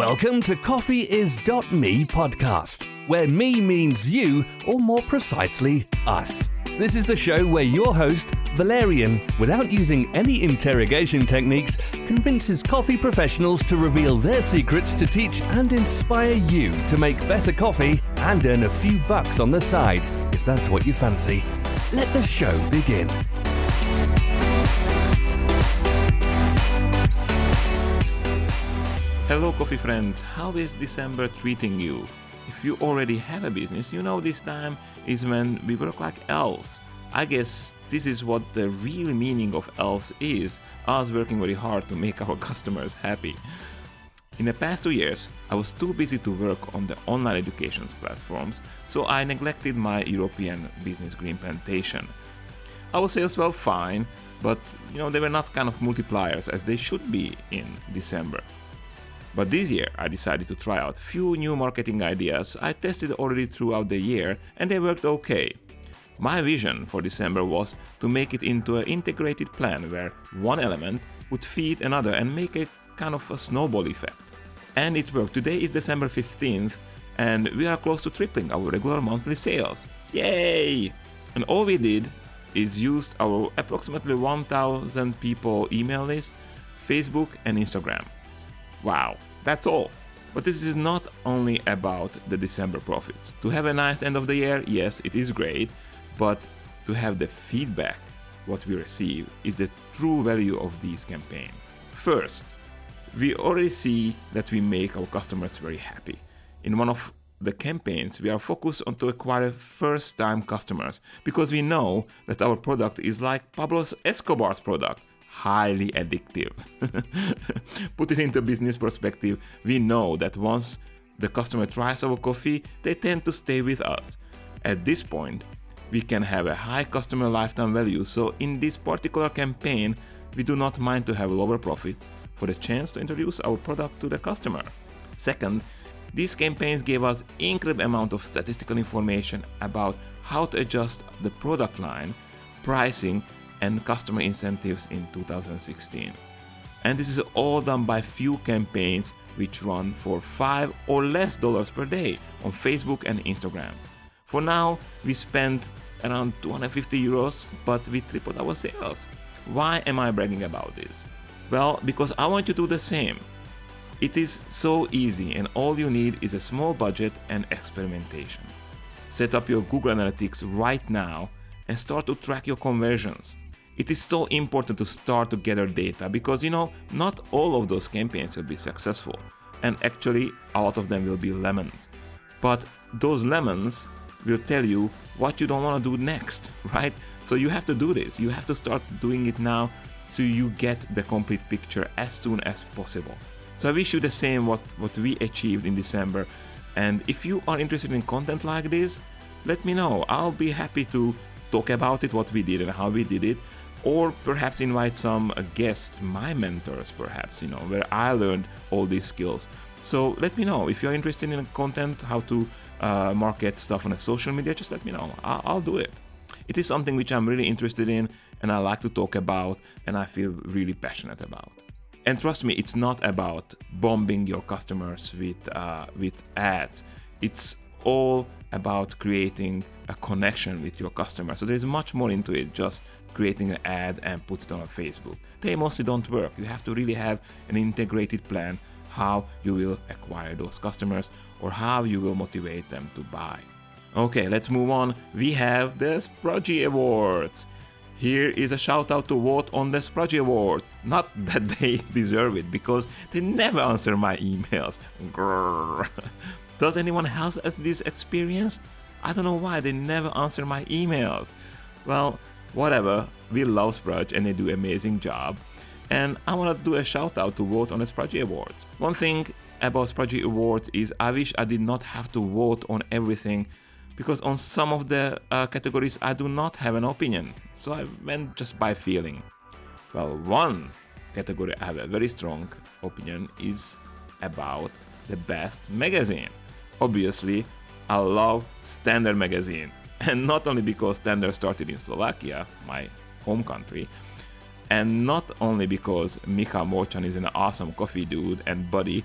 Welcome to coffeeis.me podcast, where me means you, or more precisely, us. This is the show where your host, Valerian, without using any interrogation techniques, convinces coffee professionals to reveal their secrets to teach and inspire you to make better coffee and earn a few bucks on the side, if that's what you fancy. Let the show begin. Hello, coffee friends. How is December treating you? If you already have a business, you know this time is when we work like elves. I guess this is what the real meaning of elves is us working very hard to make our customers happy. In the past two years, I was too busy to work on the online education platforms, so I neglected my European business green plantation. Our sales were fine, but you know they were not kind of multipliers as they should be in December. But this year I decided to try out few new marketing ideas I tested already throughout the year and they worked okay. My vision for December was to make it into an integrated plan where one element would feed another and make a kind of a snowball effect. And it worked. Today is December 15th and we are close to tripling our regular monthly sales. Yay! And all we did is used our approximately 1000 people email list, Facebook and Instagram. Wow, that's all. But this is not only about the December profits. To have a nice end of the year, yes, it is great, but to have the feedback what we receive is the true value of these campaigns. First, we already see that we make our customers very happy. In one of the campaigns, we are focused on to acquire first time customers because we know that our product is like Pablo Escobar's product highly addictive. Put it into business perspective, we know that once the customer tries our coffee, they tend to stay with us. At this point, we can have a high customer lifetime value, so in this particular campaign, we do not mind to have lower profits for the chance to introduce our product to the customer. Second, these campaigns gave us incredible amount of statistical information about how to adjust the product line, pricing, and customer incentives in 2016. And this is all done by few campaigns which run for 5 or less dollars per day on Facebook and Instagram. For now, we spent around 250 euros, but we tripled our sales. Why am I bragging about this? Well, because I want you to do the same. It is so easy, and all you need is a small budget and experimentation. Set up your Google Analytics right now and start to track your conversions it is so important to start to gather data because you know not all of those campaigns will be successful and actually a lot of them will be lemons. But those lemons will tell you what you don't want to do next right? So you have to do this. You have to start doing it now so you get the complete picture as soon as possible. So i wish you the same what what we achieved in december. And if you are interested in content like this let me know. I'll be happy to talk about it what we did and how we did it or perhaps invite some guest, my mentors, perhaps, you know, where I learned all these skills. So let me know if you're interested in content, how to uh, market stuff on a social media. Just let me know. I'll, I'll do it. It is something which I'm really interested in, and I like to talk about, and I feel really passionate about. And trust me, it's not about bombing your customers with uh, with ads. It's all about creating a connection with your customer. So there's much more into it just creating an ad and put it on Facebook. They mostly don't work. You have to really have an integrated plan how you will acquire those customers or how you will motivate them to buy. Okay, let's move on. We have the Sprudgie Awards. Here is a shout out to vote on the Sprudgie Awards. Not that they deserve it, because they never answer my emails. Grrr. Does anyone else has this experience? I don't know why they never answer my emails. Well, whatever, we love Sprudge and they do amazing job. And I want to do a shout out to vote on the Sprudgie Awards. One thing about Sprudgie Awards is I wish I did not have to vote on everything because on some of the uh, categories I do not have an opinion. So I went just by feeling. Well, one category I have a very strong opinion is about the best magazine. Obviously, I love Standart Magazine. And not only because Tender started in Slovakia, my home country, and not only because Michal Molčan is an awesome coffee dude and buddy,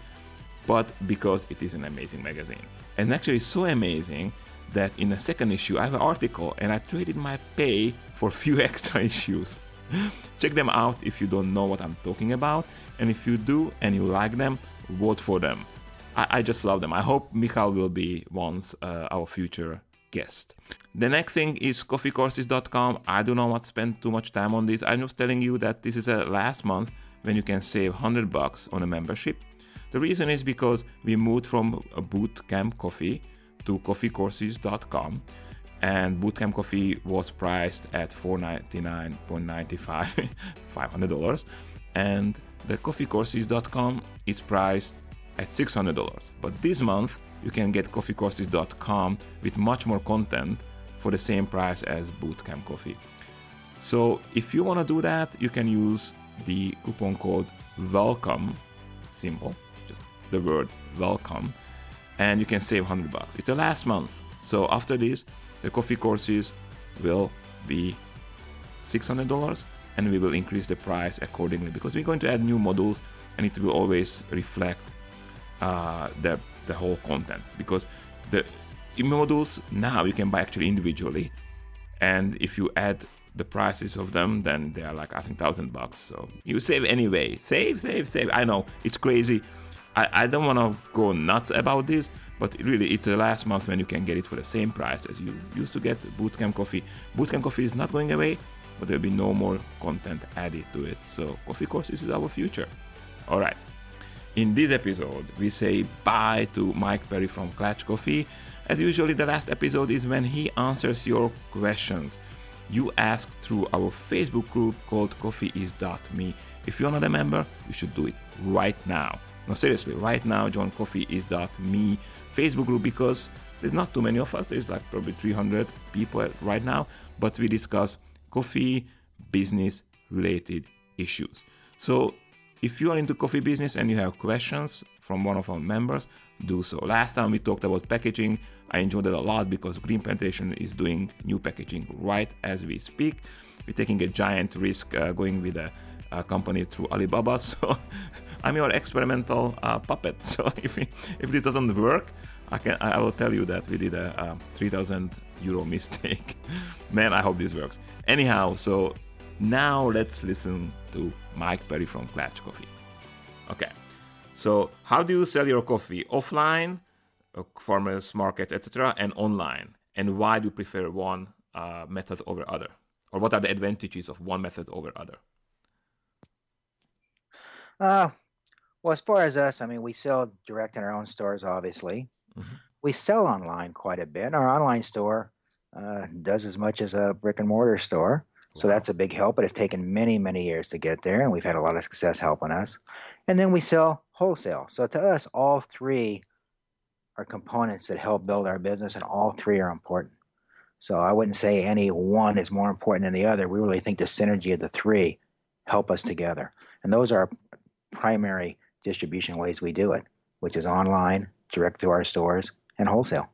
but because it is an amazing magazine. And actually, so amazing that in the second issue, I have an article and I traded my pay for a few extra issues. Check them out if you don't know what I'm talking about. And if you do and you like them, vote for them. I, I just love them. I hope Michal will be once uh, our future guest. The next thing is coffeecourses.com. I do not spend too much time on this. I'm just telling you that this is a last month when you can save 100 bucks on a membership. The reason is because we moved from bootcamp coffee to coffeecourses.com and bootcamp coffee was priced at $499.95 $500 and the coffeecourses.com is priced at $600 but this month you can get coffeecourses.com with much more content for the same price as bootcamp coffee. So if you want to do that you can use the coupon code welcome simple just the word welcome and you can save 100 bucks. It's the last month. So after this the coffee courses will be $600 and we will increase the price accordingly because we're going to add new modules and it will always reflect uh, the, the whole content. Because the modules now you can buy actually individually. And if you add the prices of them then they are like i think thousand bucks. So you save anyway. Save save save. I know it's crazy. I, I don't want to go nuts about this but really it's the last month when you can get it for the same price as you used to get bootcamp coffee. Bootcamp coffee is not going away but there'll be no more content added to it. So coffee courses is our future. All right. In this episode we say bye to mike perry from klatch coffee as usually the last episode is when he answers your questions you ask through our facebook group called coffeeis.me if you're not a member you should do it right now no seriously right now join coffeeis.me Facebook group because there's not too many of us. There's like probably 300 people right now, but we discuss coffee business related issues. So if you are into coffee business and you have questions from one of our members, do so. Last time we talked about packaging. I enjoyed it a lot because Green Plantation is doing new packaging right as we speak. We're taking a giant risk uh, going with a, a, company through Alibaba. So I'm your experimental uh, puppet. So if, if this doesn't work, I can I will tell you that we did a, a 3000 euro mistake. Man, I hope this works. Anyhow, so now let's listen to Mike Perry from Klatch Coffee. Okay, so how do you sell your coffee offline, uh, farmers markets, etc., and online? And why do you prefer one uh, method over other? Or what are the advantages of one method over other? Uh, well, as far as us, I mean, we sell direct in our own stores, obviously. Mm-hmm. We sell online quite a bit. Our online store uh, does as much as a brick and mortar store. So that's a big help, but it's taken many, many years to get there, and we've had a lot of success helping us. And then we sell wholesale. So to us, all three are components that help build our business, and all three are important. So I wouldn't say any one is more important than the other. We really think the synergy of the three help us together. And those are primary distribution ways we do it, which is online, direct to our stores, and wholesale.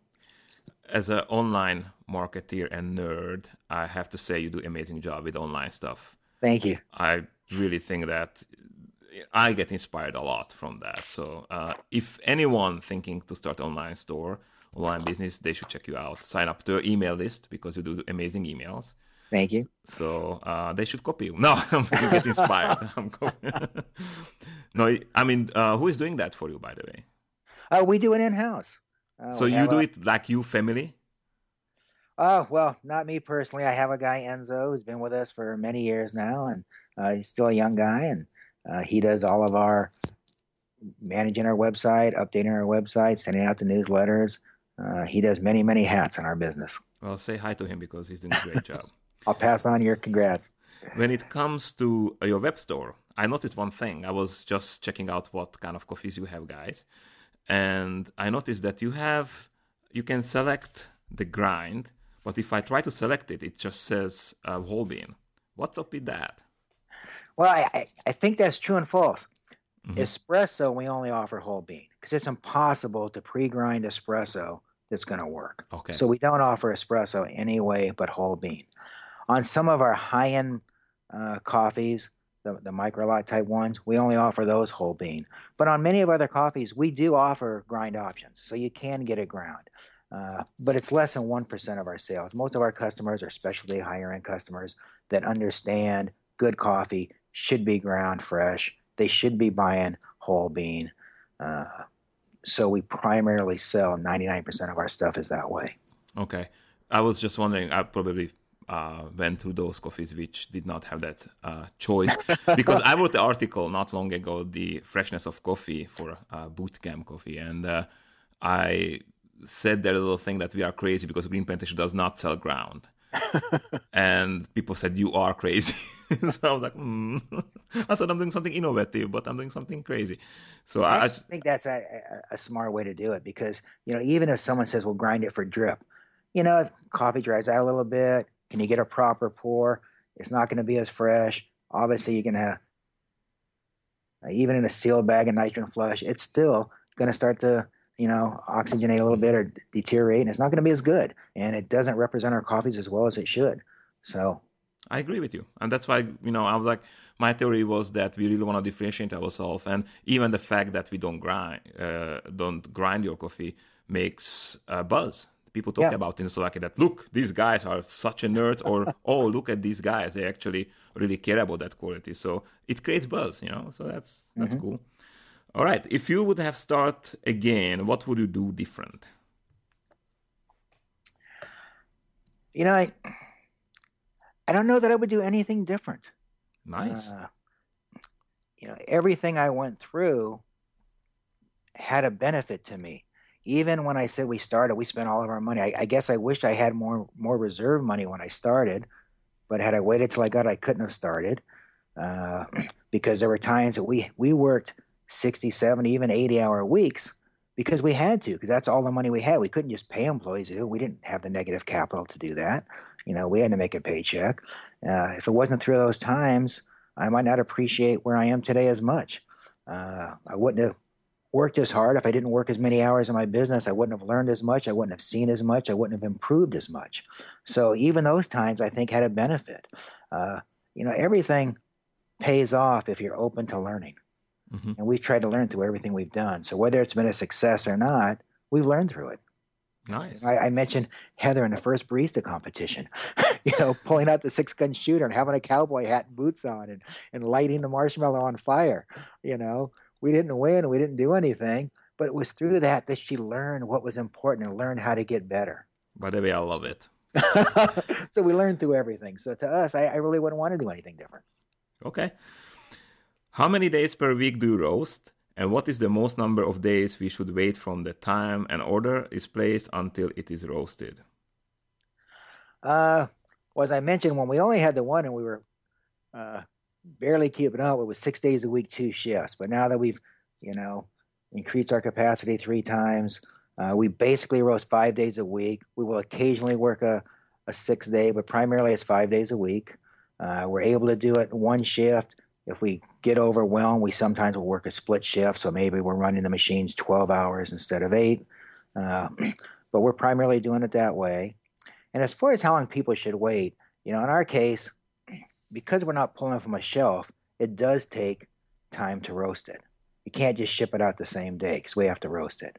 As an online marketeer and nerd, I have to say you do amazing job with online stuff. Thank you. I really think that I get inspired a lot from that. So uh, if anyone thinking to start online store, online business, they should check you out. Sign up to your email list because you do amazing emails. Thank you. So uh, they should copy you. No, I'm get inspired. no, I mean, uh, who is doing that for you, by the way? Uh, we do it in house. Uh, so you do a... it like you family? Oh well, not me personally. I have a guy Enzo who's been with us for many years now, and uh, he's still a young guy, and uh, he does all of our managing our website, updating our website, sending out the newsletters. Uh, he does many, many hats in our business. Well, say hi to him because he's doing a great job. I'll pass on your congrats. When it comes to your web store, I noticed one thing. I was just checking out what kind of coffees you have, guys and I noticed that you have you can select the grind, but if I try to select it, it just says uh, whole bean. What's up with that? Well, I, I think that's true and false. Mm-hmm. Espresso, we only offer whole bean because it's impossible to pre-grind espresso that's going to work. Okay. So we don't offer espresso anyway but whole bean. On some of our high-end uh, coffees, the, the micro lot type ones, we only offer those whole bean. But on many of other coffees, we do offer grind options, so you can get it ground. Uh, but it's less than 1% of our sales. Most of our customers are specialty higher end customers that understand good coffee should be ground fresh. They should be buying whole bean. Uh, so we primarily sell 99% of our stuff is that way. Okay. I was just wondering, I probably uh, went through those coffees which did not have that uh, choice because I wrote the article not long ago, the freshness of coffee for uh, bootcamp coffee, and uh, I said that little thing that we are crazy because Green Plantation does not sell ground. and people said you are crazy. so I was like, mm. I said I'm doing something innovative, but I'm doing something crazy. So I, I think that's a, a, a, smart way to do it because you know even if someone says we'll grind it for drip, you know, if coffee dries out a little bit, can you get a proper pour? It's not going to be as fresh. Obviously, you're going to even in a sealed bag of nitrogen flush, it's still going to start to you know, oxygenate a little bit or deteriorate, and it's not going to be as good. And it doesn't represent our coffees as well as it should. So, I agree with you, and that's why you know I was like, my theory was that we really want to differentiate ourselves, and even the fact that we don't grind, uh, don't grind your coffee makes a buzz. People talk yeah. about in Slovakia that look, these guys are such a nerd, or oh, look at these guys, they actually really care about that quality. So it creates buzz, you know. So that's that's mm-hmm. cool. All right. If you would have start again, what would you do different? You know, I I don't know that I would do anything different. Nice. Uh, you know, everything I went through had a benefit to me. Even when I said we started, we spent all of our money. I, I guess I wished I had more more reserve money when I started, but had I waited till I got, I couldn't have started uh, because there were times that we we worked 60, 70, even 80 hour weeks because we had to, because that's all the money we had. We couldn't just pay employees. We didn't have the negative capital to do that. You know, we had to make a paycheck. Uh, if it wasn't through those times, I might not appreciate where I am today as much. Uh, I wouldn't have worked as hard if I didn't work as many hours in my business. I wouldn't have learned as much. I wouldn't have seen as much. I wouldn't have improved as much. So even those times, I think, had a benefit. Uh, you know, everything pays off if you're open to learning. Mm-hmm. And we've tried to learn through everything we've done. So whether it's been a success or not, we've learned through it. Nice. I, I mentioned Heather in the first barista competition, you know, pulling out the six gun shooter and having a cowboy hat and boots on and, and lighting the marshmallow on fire. You know, we didn't win, we didn't do anything, but it was through that that she learned what was important and learned how to get better. By the way, I love it. so we learned through everything. So to us, I, I really wouldn't want to do anything different. Okay. How many days per week do you roast? And what is the most number of days we should wait from the time an order is placed until it is roasted? Uh, well, as I mentioned, when we only had the one and we were uh, barely keeping up, it was six days a week, two shifts. But now that we've, you know, increased our capacity three times, uh, we basically roast five days a week. We will occasionally work a, a six day, but primarily it's five days a week. Uh, we're able to do it one shift if we get overwhelmed, we sometimes will work a split shift. So maybe we're running the machines 12 hours instead of eight. Uh, but we're primarily doing it that way. And as far as how long people should wait, you know, in our case, because we're not pulling from a shelf, it does take time to roast it. You can't just ship it out the same day because we have to roast it.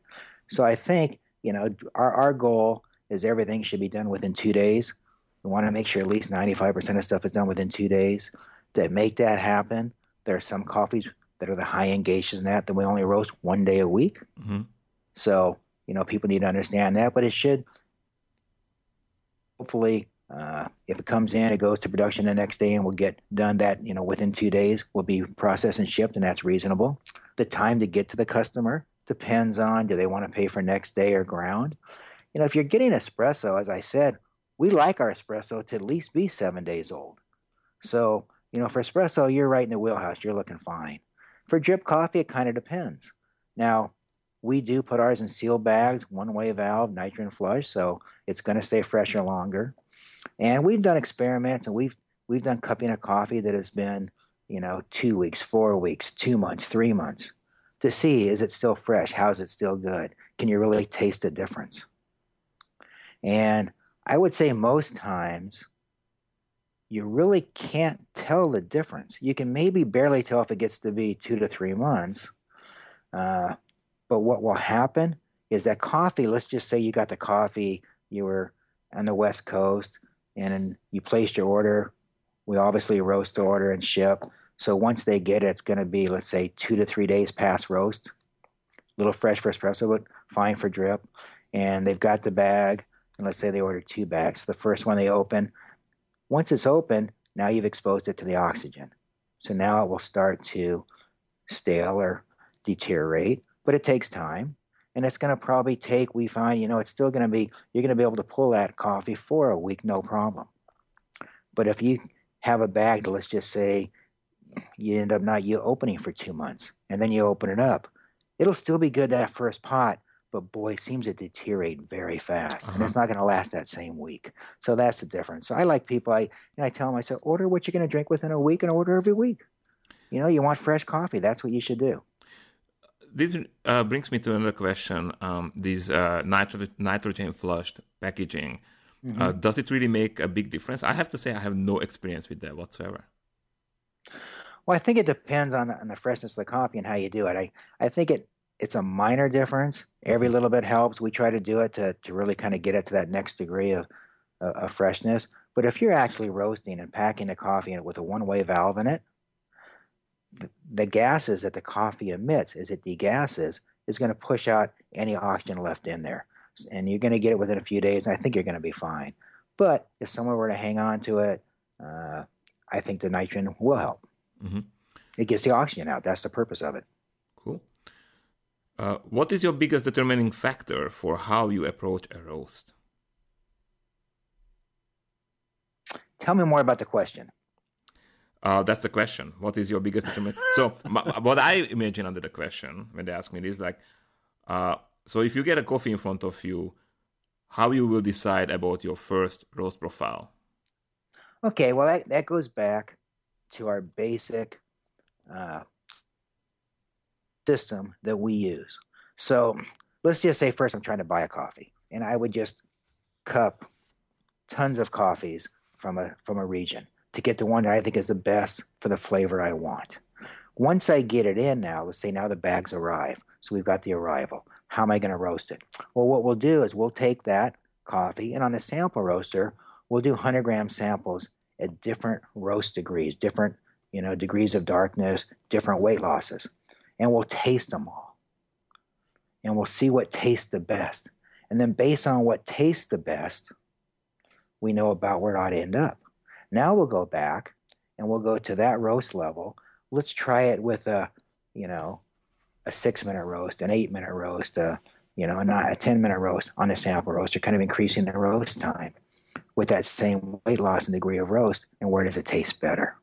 So I think, you know, our, our goal is everything should be done within two days. We want to make sure at least 95% of stuff is done within two days that make that happen. There are some coffees that are the high end geishas and that that we only roast one day a week. Mm-hmm. So you know people need to understand that, but it should hopefully uh, if it comes in, it goes to production the next day and we'll get done that, you know, within two days will be processed and shipped, and that's reasonable. The time to get to the customer depends on do they want to pay for next day or ground. You know, if you're getting espresso, as I said, we like our espresso to at least be seven days old. So you know, for espresso, you're right in the wheelhouse. You're looking fine. For drip coffee, it kind of depends. Now, we do put ours in sealed bags, one way valve, nitrogen flush, so it's going to stay fresher longer. And we've done experiments and we've we've done cupping of coffee that has been, you know, two weeks, four weeks, two months, three months to see is it still fresh? How's it still good? Can you really taste the difference? And I would say most times you really can't tell the difference. You can maybe barely tell if it gets to be two to three months. Uh, but what will happen is that coffee, let's just say you got the coffee, you were on the West Coast, and you placed your order. We obviously roast the order and ship. So once they get it, it's going to be, let's say, two to three days past roast. A little fresh for espresso, but fine for drip. And they've got the bag, and let's say they order two bags. The first one they open, once it's open, now you've exposed it to the oxygen. So now it will start to stale or deteriorate, but it takes time. And it's going to probably take, we find, you know, it's still going to be, you're going to be able to pull that coffee for a week, no problem. But if you have a bag, let's just say you end up not you opening for two months, and then you open it up, it'll still be good that first pot, but boy, it seems to deteriorate very fast, uh-huh. and it's uh-huh. not going to last that same week. So that's the difference. So I like people. I and I tell them, I said, order what you're going to drink within a week, and order every week. You know, you want fresh coffee. That's what you should do. This uh, brings me to another question. Um, this uh, nitro- nitrogen flushed packaging. Mm-hmm. Uh, does it really make a big difference? I have to say, I have no experience with that whatsoever. Well, I think it depends on the, on the freshness of the coffee and how you do it. I, I think it it's a minor difference. Every mm-hmm. little bit helps. We try to do it to, to really kind of get it to that next degree of, uh, of freshness. But if you're actually roasting and packing the coffee with a one way valve in it, the, the gases that the coffee emits as it degasses is going to push out any oxygen left in there. And you're going to get it within a few days, I think you're going to be fine. But if someone were to hang on to it, uh, I think the nitrogen will help. Mm-hmm. It gets the oxygen out. That's the purpose of it. Uh, what is your biggest determining factor for how you approach a roast? Tell me more about the question. Uh, that's the question. What is your biggest determining? so, my, what I imagine under the question when they ask me this, like, uh, so if you get a coffee in front of you, how you will decide about your first roast profile? Okay, well that that goes back to our basic uh, system that we use. So let's just say first I'm trying to buy a coffee, and I would just cup tons of coffees from a from a region to get the one that I think is the best for the flavor I want. Once I get it in now, let's say now the bags arrive. So we've got the arrival. How am I going to roast it? Well, what we'll do is we'll take that coffee and on a sample roaster, we'll do 100 gram samples at different roast degrees, different you know degrees of darkness, different weight losses and we'll taste them all. And we'll see what tastes the best. And then, based on what tastes the best, we know about where it ought to end up. Now we'll go back and we'll go to that roast level. Let's try it with a, you know, a six minute roast, an eight minute roast, a, you know, not a 10 minute roast on a sample roaster, kind of increasing the roast time with that same weight loss and degree of roast. And where does it taste better?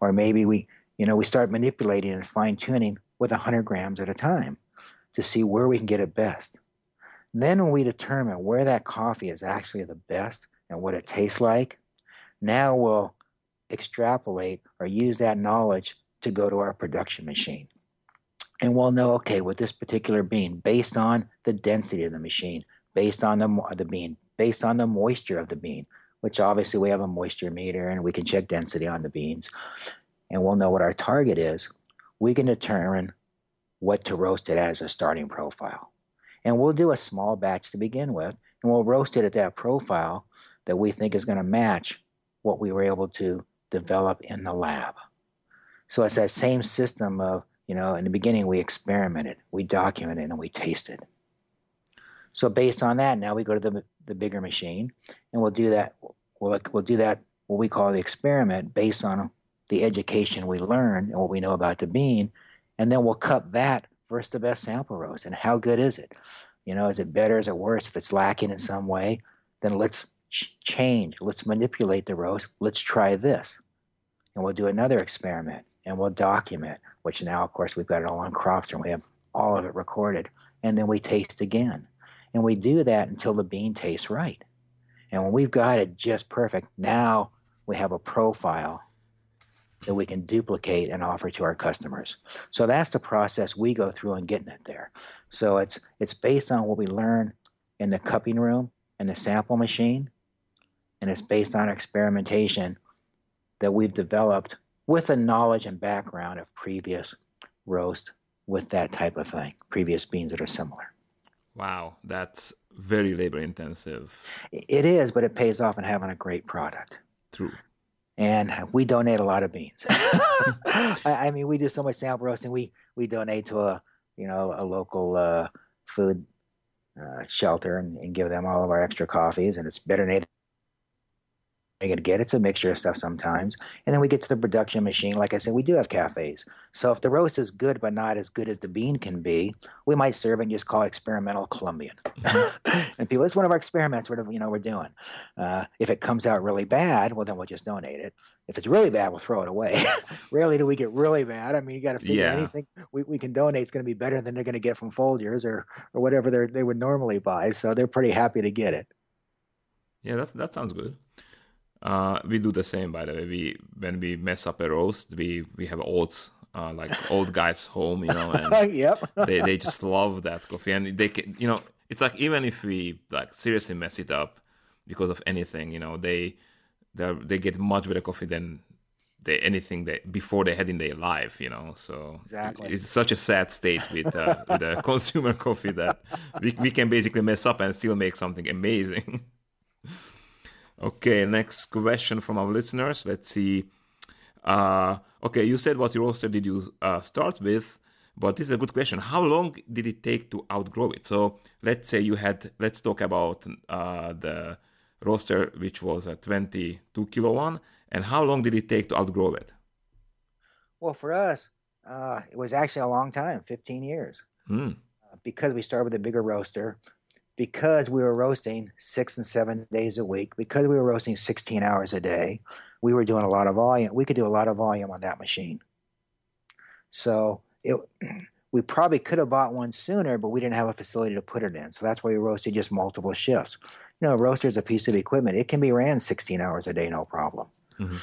Or maybe we, you know, we start manipulating and fine tuning with 100 grams at a time to see where we can get it best. Then, when we determine where that coffee is actually the best and what it tastes like, now we'll extrapolate or use that knowledge to go to our production machine. And we'll know, okay, with this particular bean, based on the density of the machine, based on the, the bean, based on the moisture of the bean, which obviously we have a moisture meter and we can check density on the beans, and we'll know what our target is we can determine what to roast it as a starting profile. And we'll do a small batch to begin with, and we'll roast it at that profile that we think is going to match what we were able to develop in the lab. So it's that same system of, you know, in the beginning we experimented, we documented, and we tasted. So based on that, now we go to the, the bigger machine, and we'll do that. We'll, we'll do that what we call the experiment based on the education we learn and what we know about the bean, and then we'll cup that versus the best sample roast. And how good is it? You know, is it better? Is it worse? If it's lacking in some way, then let's ch- change. Let's manipulate the roast. Let's try this. And we'll do another experiment and we'll document, which now, of course, we've got it all on Cropster and we have all of it recorded. And then we taste again. And we do that until the bean tastes right. And when we've got it just perfect, now we have a profile that we can duplicate and offer to our customers. So that's the process we go through in getting it there. So it's it's based on what we learn in the cupping room and the sample machine, and it's based on experimentation that we've developed with the knowledge and background of previous roast with that type of thing, previous beans that are similar. Wow, that's very labor intensive. It is, but it pays off in having a great product. True. And we donate a lot of beans. I, I, mean, we do so much sample roasting. We we donate to a you know a local uh, food uh, shelter and, and, give them all of our extra coffees, and it's better than to get. It's a mixture of stuff sometimes. And then we get to the production machine. Like I said, we do have cafes. So if the roast is good but not as good as the bean can be, we might serve it and just call it experimental Colombian. Mm-hmm. and people, it's one of our experiments. We're you know we're doing. Uh, if it comes out really bad, well then we'll just donate it. If it's really bad, we'll throw it away. Rarely do we get really bad. I mean, you got to figure yeah. anything we, we can donate is going to be better than they're going to get from Folgers or or whatever they they would normally buy. So they're pretty happy to get it. Yeah, that's that sounds good. Uh, we do the same, by the way. We when we mess up a roast, we we have old uh, like old guys home, you know, and yep. they they just love that coffee, and they can, you know, it's like even if we like seriously mess it up because of anything, you know, they they they get much better coffee than they anything that before they had in their life, you know. So exactly, it's such a sad state with uh, with the consumer coffee that we we can basically mess up and still make something amazing. Okay, next question from our listeners. Let's see. Uh, okay, you said what your roaster did you uh, start with, but this is a good question. How long did it take to outgrow it? So let's say you had, let's talk about uh, the roaster, which was a 22 kilo one, and how long did it take to outgrow it? Well, for us, uh, it was actually a long time 15 years. Mm. because we started with a bigger roaster because we were roasting six and seven days a week, because we were roasting 16 hours a day, we were doing a lot of volume. We could do a lot of volume on that machine. So it, we probably could have bought one sooner, but we didn't have a facility to put it in. So that's why we roasted just multiple shifts. You know, a roaster is a piece of equipment. It can be ran 16 hours a day, no problem. Mm-hmm.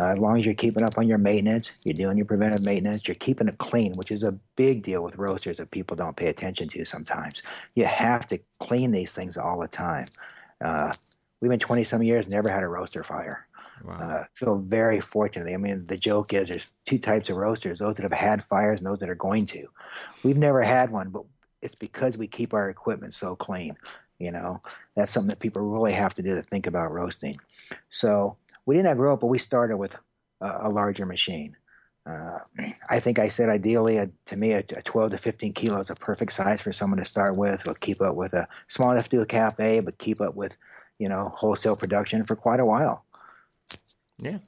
Uh, as long as you're keeping up on your maintenance, you're doing your preventive maintenance, you're keeping it clean, which is a big deal with roasters that people don't pay attention to sometimes. You have to clean these things all the time. Uh, we've been 20 some years, never had a roaster fire. Wow. Uh, feel very fortunate. I mean, the joke is there's two types of roasters those that have had fires and those that are going to. We've never had one, but it's because we keep our equipment so clean. You know, that's something that people really have to do to think about roasting. So, we didn't grow up, but we started with a, a larger machine. Uh, I think I said ideally, a, to me, a, a, 12 to 15 kilos is a perfect size for someone to start with. We'll keep up with a small enough to do a cafe, but keep up with, you know, wholesale production for quite a while. Yeah,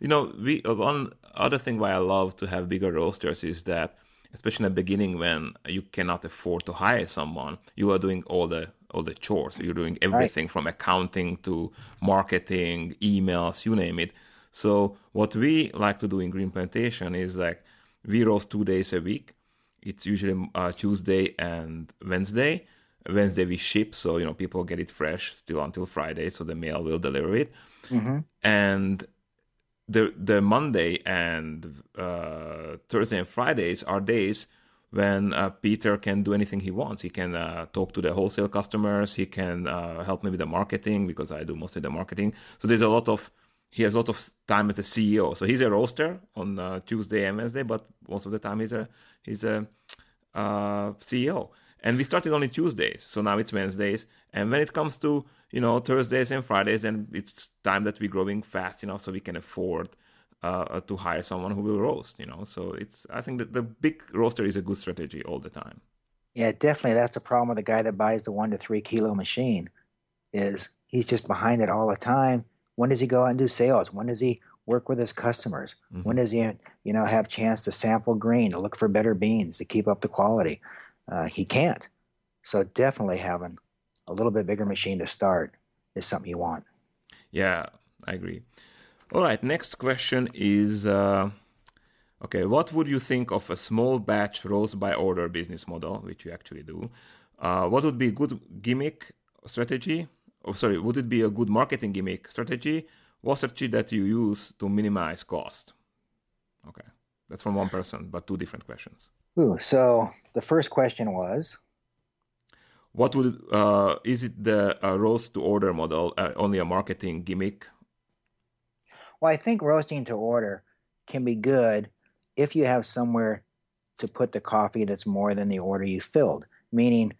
you know, we one other thing why I love to have bigger roasters is that, especially in the beginning when you cannot afford to hire someone, you are doing all the all the chores. You're doing everything right. from accounting to marketing, emails, you name it. So what we like to do in Green Plantation is like we roast two days a week. It's usually uh, Tuesday and Wednesday. Wednesday we ship, so you know people get it fresh still until Friday, so the mail will deliver it. Mm-hmm. And the the Monday and uh, Thursday and Fridays are days when uh, Peter can do anything he wants. He can uh, talk to the wholesale customers. He can uh, help me with the marketing because I do mostly the marketing. So there's a lot of he has a lot of time as a CEO. So he's a roaster on uh, Tuesday and Wednesday, but most of the time he's a he's a uh, CEO. And we started only Tuesdays, so now it's Wednesdays. And when it comes to you know Thursdays and Fridays, then it's time that we're growing fast enough so we can afford uh, to hire someone who will roast. You know, so it's I think that the big roaster is a good strategy all the time. Yeah, definitely. That's the problem with the guy that buys the one to three kilo machine, is he's just behind it all the time. When does he go out and do sales? When does he work with his customers? Mm-hmm. When does he, you know, have chance to sample grain, to look for better beans, to keep up the quality? Uh, he can't. So definitely having a little bit bigger machine to start is something you want. Yeah, I agree. All right, next question is uh, okay, what would you think of a small batch roast by order business model, which you actually do? Uh, what would be a good gimmick strategy? Oh, sorry, would it be a good marketing gimmick strategy? What strategy that you use to minimize cost? Okay, that's from one person, but two different questions. Ooh, so the first question was what would uh, is it the uh, roast to order model uh, only a marketing gimmick Well, I think roasting to order can be good if you have somewhere to put the coffee that's more than the order you filled. Meaning,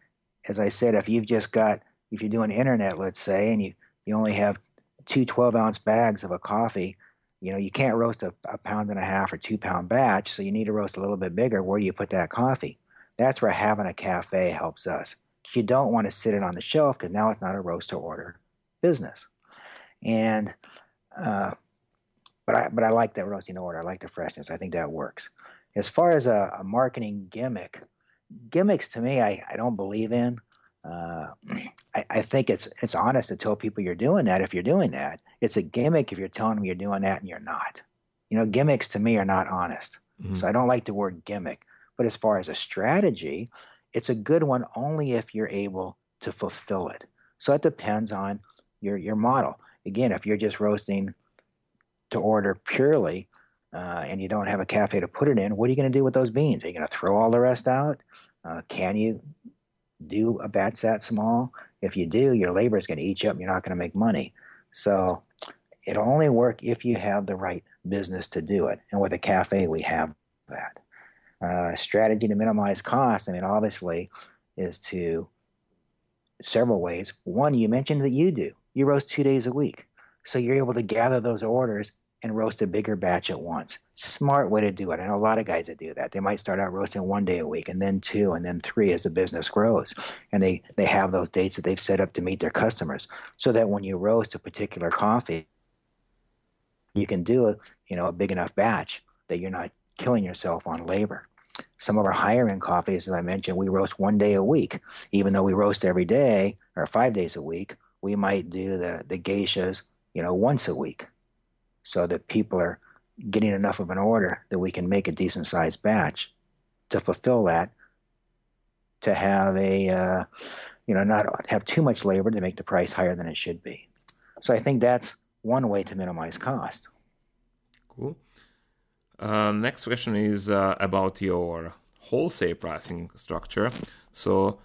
as I said, if you've just got, if you're doing internet, let's say, and you, you only have two 12 ounce bags of a coffee, you know, you can't roast a, a pound and a half or two pound batch, so you need to roast a little bit bigger. Where do you put that coffee? That's where having a cafe helps us. You don't want to sit it on the shelf because now it's not a roast to order business. And uh, but I but I like that roasting order. I like the freshness. I think that works. As far as a, a marketing gimmick, gimmicks to me, I, I don't believe in. Uh, I, I, think it's it's honest to tell people you're doing that if you're doing that. It's a gimmick if you're telling them you're doing that and you're not. You know, gimmicks to me are not honest. Mm-hmm. So I don't like the word gimmick. But as far as a strategy, it's a good one only if you're able to fulfill it. So it depends on your your model. Again, if you're just roasting to order purely uh, and you don't have a cafe to put it in, what are you going to do with those beans? Are you going to throw all the rest out? Uh, can you do a batch that small? If you do, your labor is going to eat you up and you're not going to make money. So it'll only work if you have the right business to do it. And with a cafe, we have that. Uh, strategy to minimize costs, I mean, obviously, is to several ways. One, you mentioned that you do. You roast two days a week. So you're able to gather those orders and roast a bigger batch at once. Smart way to do it. I know a lot of guys that do that. They might start out roasting one day a week and then two and then three as the business grows. And they, they have those dates that they've set up to meet their customers so that when you roast a particular coffee, you can do a, you know, a big enough batch that you're not killing yourself on labor. Some of our higher end coffees, as I mentioned, we roast one day a week. Even though we roast every day or five days a week, we might do the, the geishas you know, once a week so that people are getting enough of an order that we can make a decent sized batch to fulfill that to have a uh, you know not have too much labor to make the price higher than it should be. So i think that's one way to minimize cost. Cool. Uh, next question is uh, about your wholesale pricing structure. So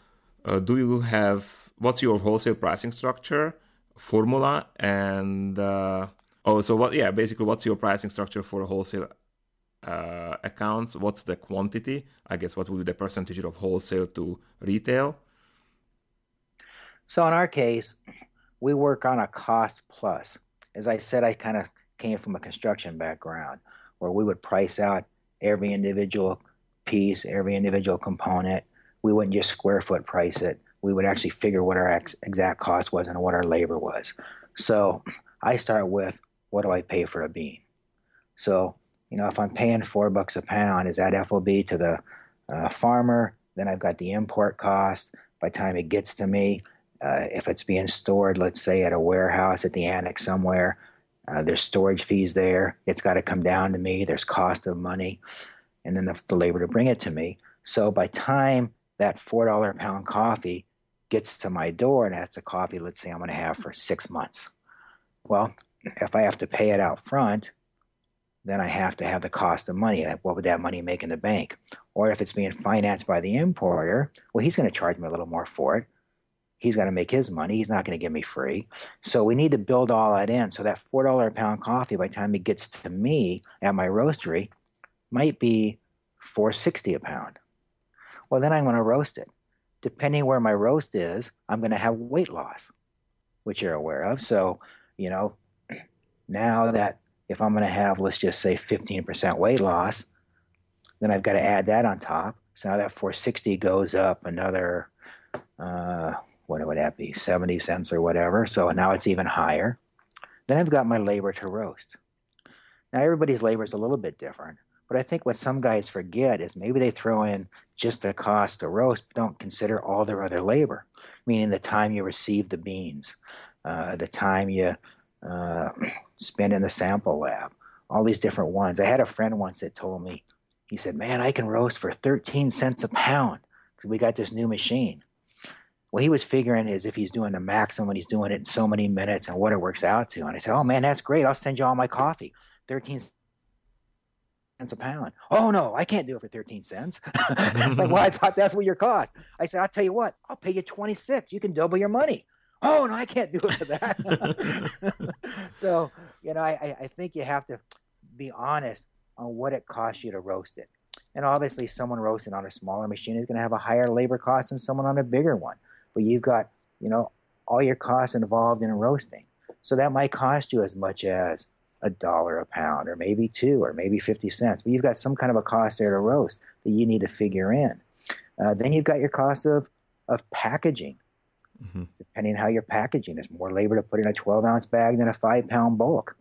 uh, do you have what's your wholesale pricing structure formula and uh, oh so what yeah basically what's your pricing structure for wholesale uh, accounts? What's the quantity? I guess what would be the percentage of wholesale to retail? So in our case we work on a cost plus. As i said i kind of came from a construction background where we would price out every individual piece every individual component. We wouldn't just square foot price it we would actually figure what our ex- exact cost was and what our labor was. So I start with what do I pay for a bean? So, you know, if I'm paying four bucks a pound, is that FOB to the uh, farmer? Then I've got the import cost. By the time it gets to me, uh, if it's being stored, let's say at a warehouse at the annex somewhere, uh, there's storage fees there. It's got to come down to me. There's cost of money, and then the, the labor to bring it to me. So by time that four dollar a pound coffee gets to my door and that's a coffee, let's say I'm going to have for six months. Well, if I have to pay it out front, then I have to have the cost of money. And What would that money make in the bank? Or if it's being financed by the importer, well, he's going to charge me a little more for it. He's going to make his money. He's not going to give me free. So we need to build all that in. So that $4 a pound coffee, by the time it gets to me at my roastery, might be 460 a pound. Well, then I'm going to roast it depending where my roast is, I'm going to have weight loss, which you're aware of. So, you know, now that if I'm going to have, let's just say 15% weight loss, then I've got to add that on top. So now that 460 goes up another, uh, what would that be, 70 cents or whatever. So now it's even higher. Then I've got my labor to roast. Now everybody's labor is a little bit different. But I think what some guys forget is maybe they throw in just the cost to roast, but don't consider all their other labor, meaning the time you receive the beans, uh, the time you uh, spend in the sample lab, all these different ones. I had a friend once that told me, he said, Man, I can roast for 13 cents a pound because we got this new machine. Well, he was figuring as if he's doing the maximum, and he's doing it in so many minutes and what it works out to. And I said, Oh, man, that's great. I'll send you all my coffee. 13 cents a pound. Oh no, I can't do it for 13 cents. it's like, well, I thought that's what your cost. I said, I'll tell you what, I'll pay you 26. You can double your money. Oh no, I can't do it for that. so you know, I, I think you have to be honest on what it costs you to roast it. And obviously, someone roasting on a smaller machine is going to have a higher labor cost than someone on a bigger one. But you've got, you know, all your costs involved in roasting. So that might cost you as much as a dollar a pound, or maybe two, or maybe 50 cents. But you've got some kind of a cost there to roast that you need to figure in. Uh, then you've got your cost of, of packaging. Mm-hmm. Depending on how you're packaging, it's more labor to put in a 12 ounce bag than a five pound bulk.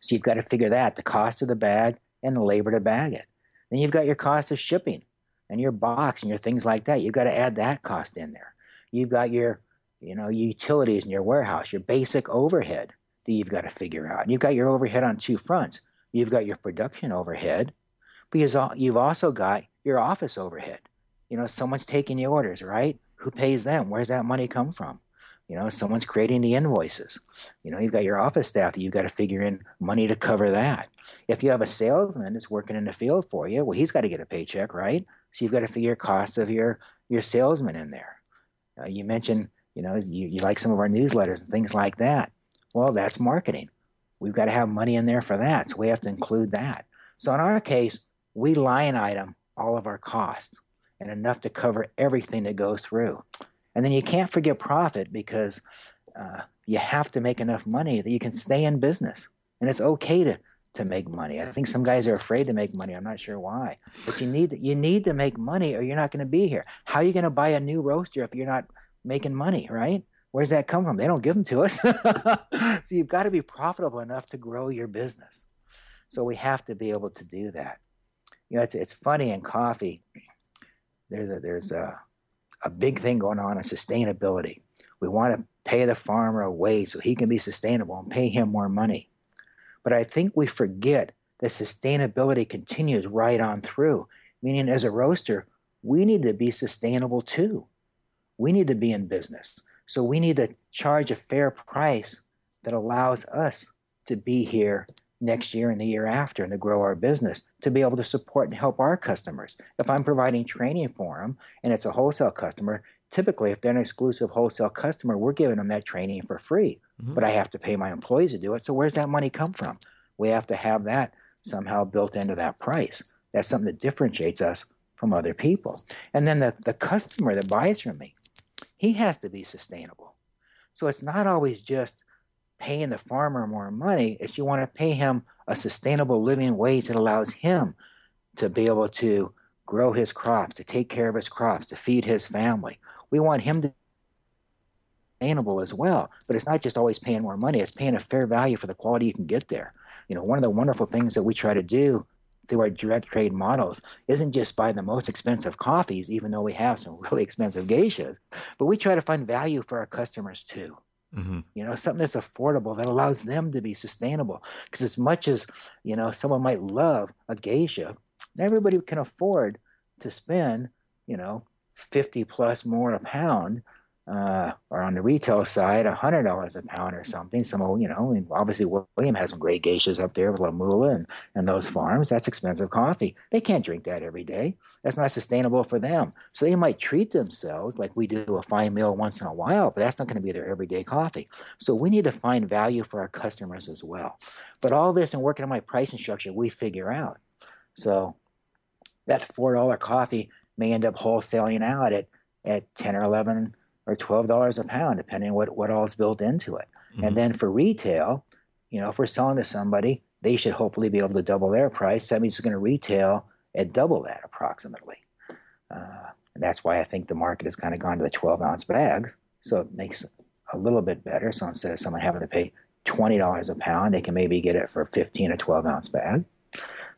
So you've got to figure that the cost of the bag and the labor to bag it. Then you've got your cost of shipping and your box and your things like that. You've got to add that cost in there. You've got your, you know, utilities in your warehouse, your basic overhead that you've got to figure out. And you've got your overhead on two fronts. You've got your production overhead, because you've also got your office overhead. You know, someone's taking the orders, right? Who pays them? Where's that money come from? You know, someone's creating the invoices. You know, you've got your office staff that you've got to figure in money to cover that. If you have a salesman that's working in the field for you, well, he's got to get a paycheck, right? So you've got to figure costs of your your salesman in there. Uh, you mentioned, you know, you, you like some of our newsletters and things like that. Well, that's marketing. We've got to have money in there for that, so we have to include that. So in our case, we line item all of our costs and enough to cover everything that goes through. And then you can't forget profit because uh, you have to make enough money that you can stay in business. And it's okay to, to make money. I think some guys are afraid to make money. I'm not sure why. But you need you need to make money or you're not going to be here. How are you going to buy a new roaster if you're not making money, right? Where's that come from? They don't give them to us. so you've got to be profitable enough to grow your business. So we have to be able to do that. You know, it's it's funny in coffee. There's a, there's a a big thing going on in sustainability. We want to pay the farmer a wage so he can be sustainable and pay him more money. But I think we forget that sustainability continues right on through, meaning as a roaster, we need to be sustainable too. We need to be in business. So we need to charge a fair price that allows us to be here next year and the year after and to grow our business to be able to support and help our customers. If I'm providing training for them and it's a wholesale customer, typically if they're an exclusive wholesale customer, we're giving them that training for free. Mm-hmm. But I have to pay my employees to do it. So where's that money come from? We have to have that somehow built into that price. That's something that differentiates us from other people. And then the, the customer that buys from me, he has to be sustainable. So it's not always just paying the farmer more money. It's you want to pay him a sustainable living wage that allows him to be able to grow his crops, to take care of his crops, to feed his family. We want him to sustainable as well. But it's not just always paying more money, it's paying a fair value for the quality you can get there. You know, one of the wonderful things that we try to do through our direct trade models isn't just buy the most expensive coffees, even though we have some really expensive geishas, but we try to find value for our customers too. Mm-hmm. You know, something that's affordable that allows them to be sustainable. Because as much as you know, someone might love a geisha, everybody can afford to spend, you know, fifty plus more a pound uh, or on the retail side, hundred dollars a pound or something. Some, you know, obviously Willem has some great geishas up there with La Mula and, and those farms. That's expensive coffee. They can't drink that every day. That's not sustainable for them. So they might treat themselves like we do a fine meal once in a while, but that's not going to be their everyday coffee. So we need to find value for our customers as well. But all this and working on my pricing structure, we figure out. So that four dollar coffee may end up wholesaling out at at ten or eleven or twelve dollars a pound, depending on what what all is built into it. Mm-hmm. And then for retail, you know, if we're selling to somebody, they should hopefully be able to double their price. That means it's going to retail at double that approximately. Uh, and that's why I think the market has kind of gone to the 12 ounce bags. So it makes a little bit better. So instead of someone having to pay $20 a pound, they can maybe get it for 15 or 12 ounce bag.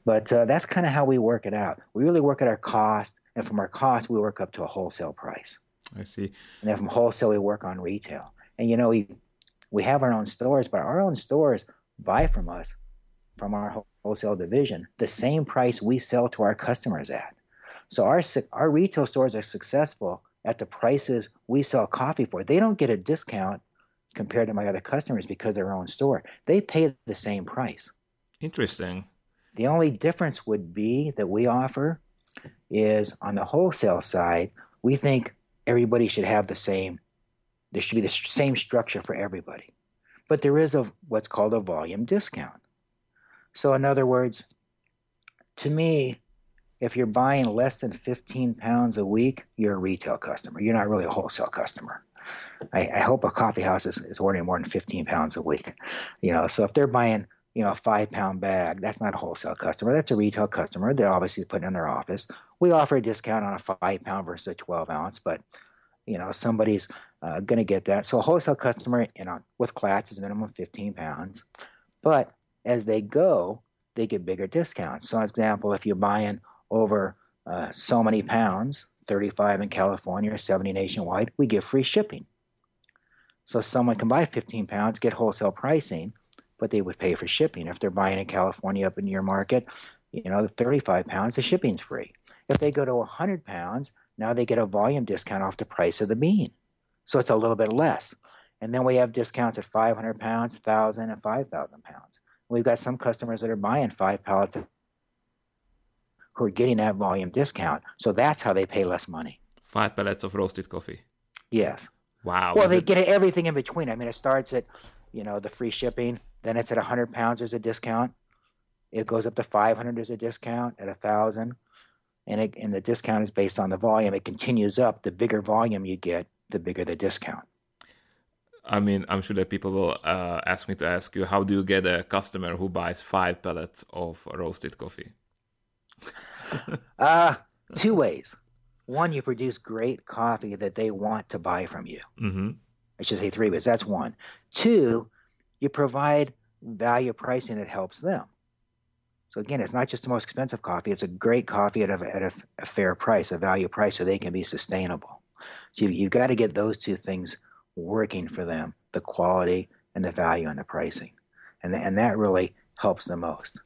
But uh, that's kind of how we work it out. We really work at our cost, and from our cost, we work up to a wholesale price. I see. And then from wholesale, we work on retail. And you know, we we have our own stores, but our own stores buy from us from our wholesale division the same price we sell to our customers at. So our our retail stores are successful at the prices we sell coffee for. They don't get a discount compared to my other customers because they're their own store. They pay the same price. Interesting. The only difference would be that we offer is on the wholesale side, we think everybody should have the same There should be the same structure for everybody. But there is a what's called a volume discount. So in other words, to me, if you're buying less than 15 pounds a week, you're a retail customer. You're not really a wholesale customer. I, I hope a coffee house is, is ordering more than 15 pounds a week. You know, so if they're buying, you know, a five pound bag, that's not a wholesale customer. That's a retail customer. They're obviously putting in their office. We offer a discount on a five pound versus a 12 ounce, but you know, somebody's uh, going to get that. So a wholesale customer, you know, with Klatch is minimum 15 pounds. But as they go, they get bigger discounts. So, for example, if you're buying over uh, so many pounds, 35 in California, 70 nationwide, we give free shipping. So someone can buy 15 pounds, get wholesale pricing, but they would pay for shipping. If they're buying in California up in your market, you know, the 35 pounds, the shipping's free. If they go to 100 pounds, now they get a volume discount off the price of the bean. So it's a little bit less. And then we have discounts at 500 pounds, 1,000, and 5,000 pounds. We've got some customers that are buying five pallets who are getting that volume discount. So that's how they pay less money. Five pallets of roasted coffee. Yes. Wow. Well, they it... get everything in between. I mean, it starts at, you know, the free shipping. Then it's at 100 pounds. There's a discount. It goes up to 500. There's a discount at a thousand, and it, and the discount is based on the volume. It continues up. The bigger volume you get, the bigger the discount. I mean, I'm sure that people will uh, ask me to ask you, how do you get a customer who buys five pellets of roasted coffee? uh, two ways. One, you produce great coffee that they want to buy from you. Mm-hmm. I should say three, but that's one. Two, you provide value pricing that helps them. So again, it's not just the most expensive coffee; it's a great coffee at a, at a, a fair price, a value price, so they can be sustainable. So you, you've got to get those two things working for them the quality and the value and the pricing. And, the, and that really helps the most.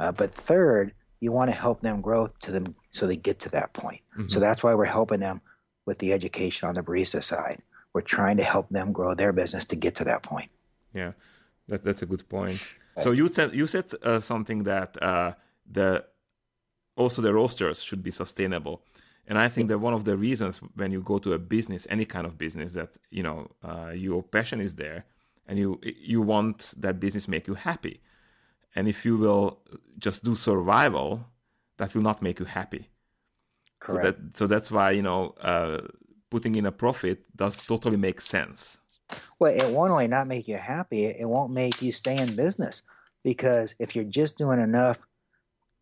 Uh, but third, you want to help them grow to them so they get to that point. Mm-hmm. So that's why we're helping them with the education on the barista side. We're trying to help them grow their business to get to that point. Yeah, that, that's a good point. So you said you said uh, something that uh, the also the rosters should be sustainable. And I think that one of the reasons when you go to a business, any kind of business, that you know uh, your passion is there, and you you want that business make you happy. And if you will just do survival, that will not make you happy. Correct. So, that, so that's why you know uh, putting in a profit does totally make sense. Well, it won't only not make you happy; it won't make you stay in business because if you're just doing enough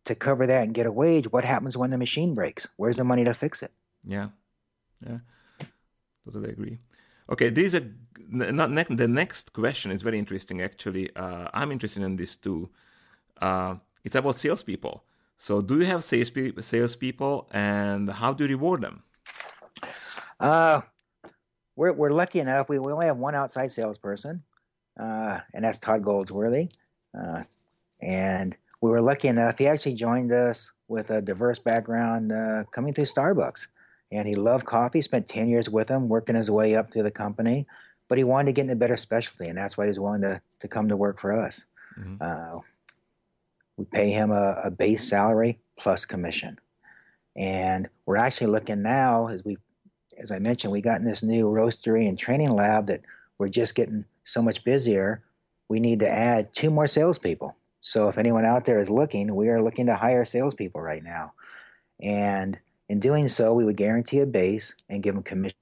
to cover that and get a wage, what happens when the machine breaks? Where's the money to fix it? Yeah, yeah, totally agree. Okay, these are not ne- the next question is very interesting. Actually, uh, I'm interested in this too. Uh, it's about salespeople. So, do you have sales salespeople, and how do you reward them? Uh, we're we're lucky enough. We, we only have one outside salesperson, uh, and that's Todd Goldsworthy. Uh, and we were lucky enough. He actually joined us with a diverse background uh, coming through Starbucks. And he loved coffee, spent 10 years with him, working his way up through the company. But he wanted to get into better specialty, and that's why he was willing to, to come to work for us. Mm-hmm. Uh, we pay him a, a, base salary plus commission. And we're actually looking now, as we, as I mentioned, we got in this new roastery and training lab that we're just getting so much busier. We need to add two more salespeople. So if anyone out there is looking, we are looking to hire salespeople right now. And in doing so, we would guarantee a base and give them commission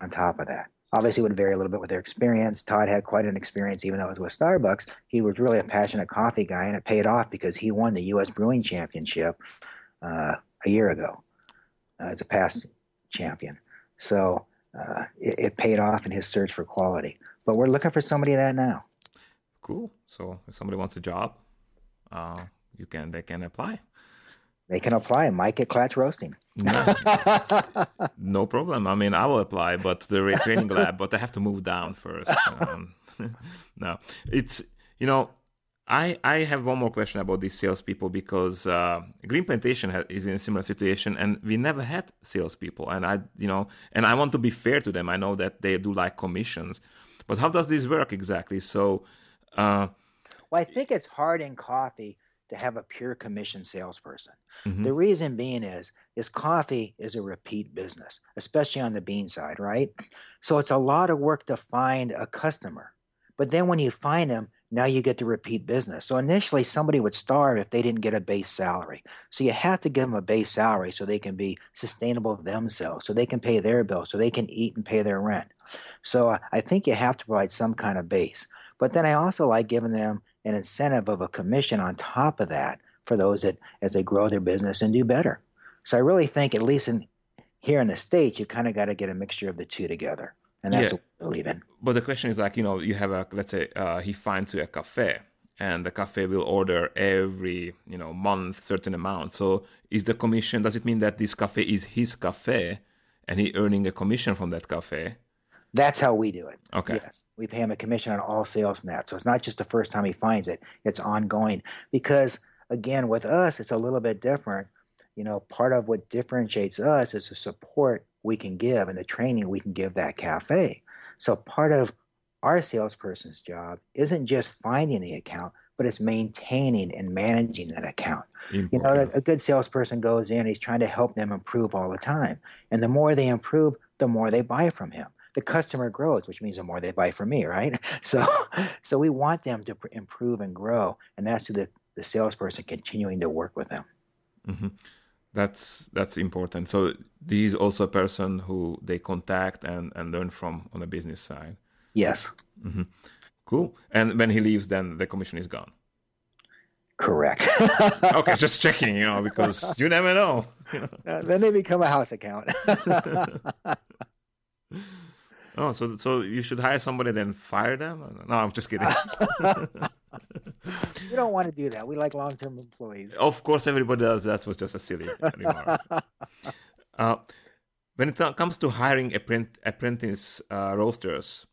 on top of that. Obviously, it would vary a little bit with their experience. Todd had quite an experience, even though it was with Starbucks. He was really a passionate coffee guy, and it paid off because he won the U.S. Brewing Championship uh, a year ago uh, as a past champion. So uh, it, it paid off in his search for quality. But we're looking for somebody that now. Cool. So if somebody wants a job, uh, you can they can apply. They can apply. Mike at Klatch Roasting. No, no problem. I mean, I will apply, but the training lab, but I have to move down first. Um, no, it's you know, I I have one more question about these salespeople because uh, Green Plantation ha- is in a similar situation, and we never had salespeople, and I you know, and I want to be fair to them. I know that they do like commissions, but how does this work exactly? So uh, well, I think it's hard in coffee to have a pure commission salesperson. Mm-hmm. The reason being is is coffee is a repeat business, especially on the bean side, right? So it's a lot of work to find a customer. But then when you find them, now you get to repeat business. So initially, somebody would starve if they didn't get a base salary. So you have to give them a base salary so they can be sustainable themselves, so they can pay their bills, so they can eat and pay their rent. So I think you have to provide some kind of base. But then I also like giving them an incentive of a commission on top of that for those that as they grow their business and do better. So I really think, at least in here in the states, you kind of got to get a mixture of the two together and that's yeah. what we believe in. But the question is like you know you have a let's say uh, he finds you a cafe and the cafe will order every you know month certain amount. So is the commission? Does it mean that this cafe is his cafe and he earning a commission from that cafe? That's how we do it. Okay. Yes. We pay him a commission on all sales from that. So it's not just the first time he finds it, it's ongoing. Because again, with us, it's a little bit different. You know, part of what differentiates us is the support we can give and the training we can give that cafe. So part of our salesperson's job isn't just finding the account, but it's maintaining and managing that account. Important. You know, a good salesperson goes in, he's trying to help them improve all the time. And the more they improve, the more they buy from him. The customer grows, which means the more they buy from me, right? So, so we want them to improve and grow, and that's to the, the salesperson continuing to work with them. Mm-hmm that's that's important. So he's also a person who they contact and and learn from on the business side. Yes. Mm-hmm. cool. And when he leaves then the commission is gone. Correct. Okay just checking you know because you never know. Uh, then they become a house account. Oh so so you should hire somebody then fire them? No i'm just kidding we don't want to do that. We like long term employees. Of course, everybody does. That was just a silly remark. uh, when it comes to hiring apprentice uh, roasters,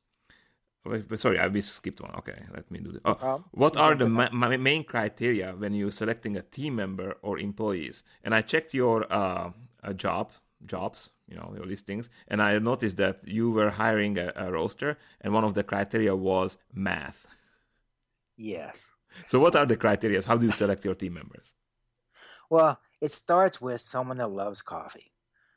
sorry, I skipped one. Okay, let me do this. Oh, what are the ma- main criteria when you're selecting a team member or employees? And I checked your uh, job jobs, you know, your listings, and I noticed that you were hiring a, a roaster, and one of the criteria was math. Yes. So, what are the criteria? How do you select your team members? Well, it starts with someone that loves coffee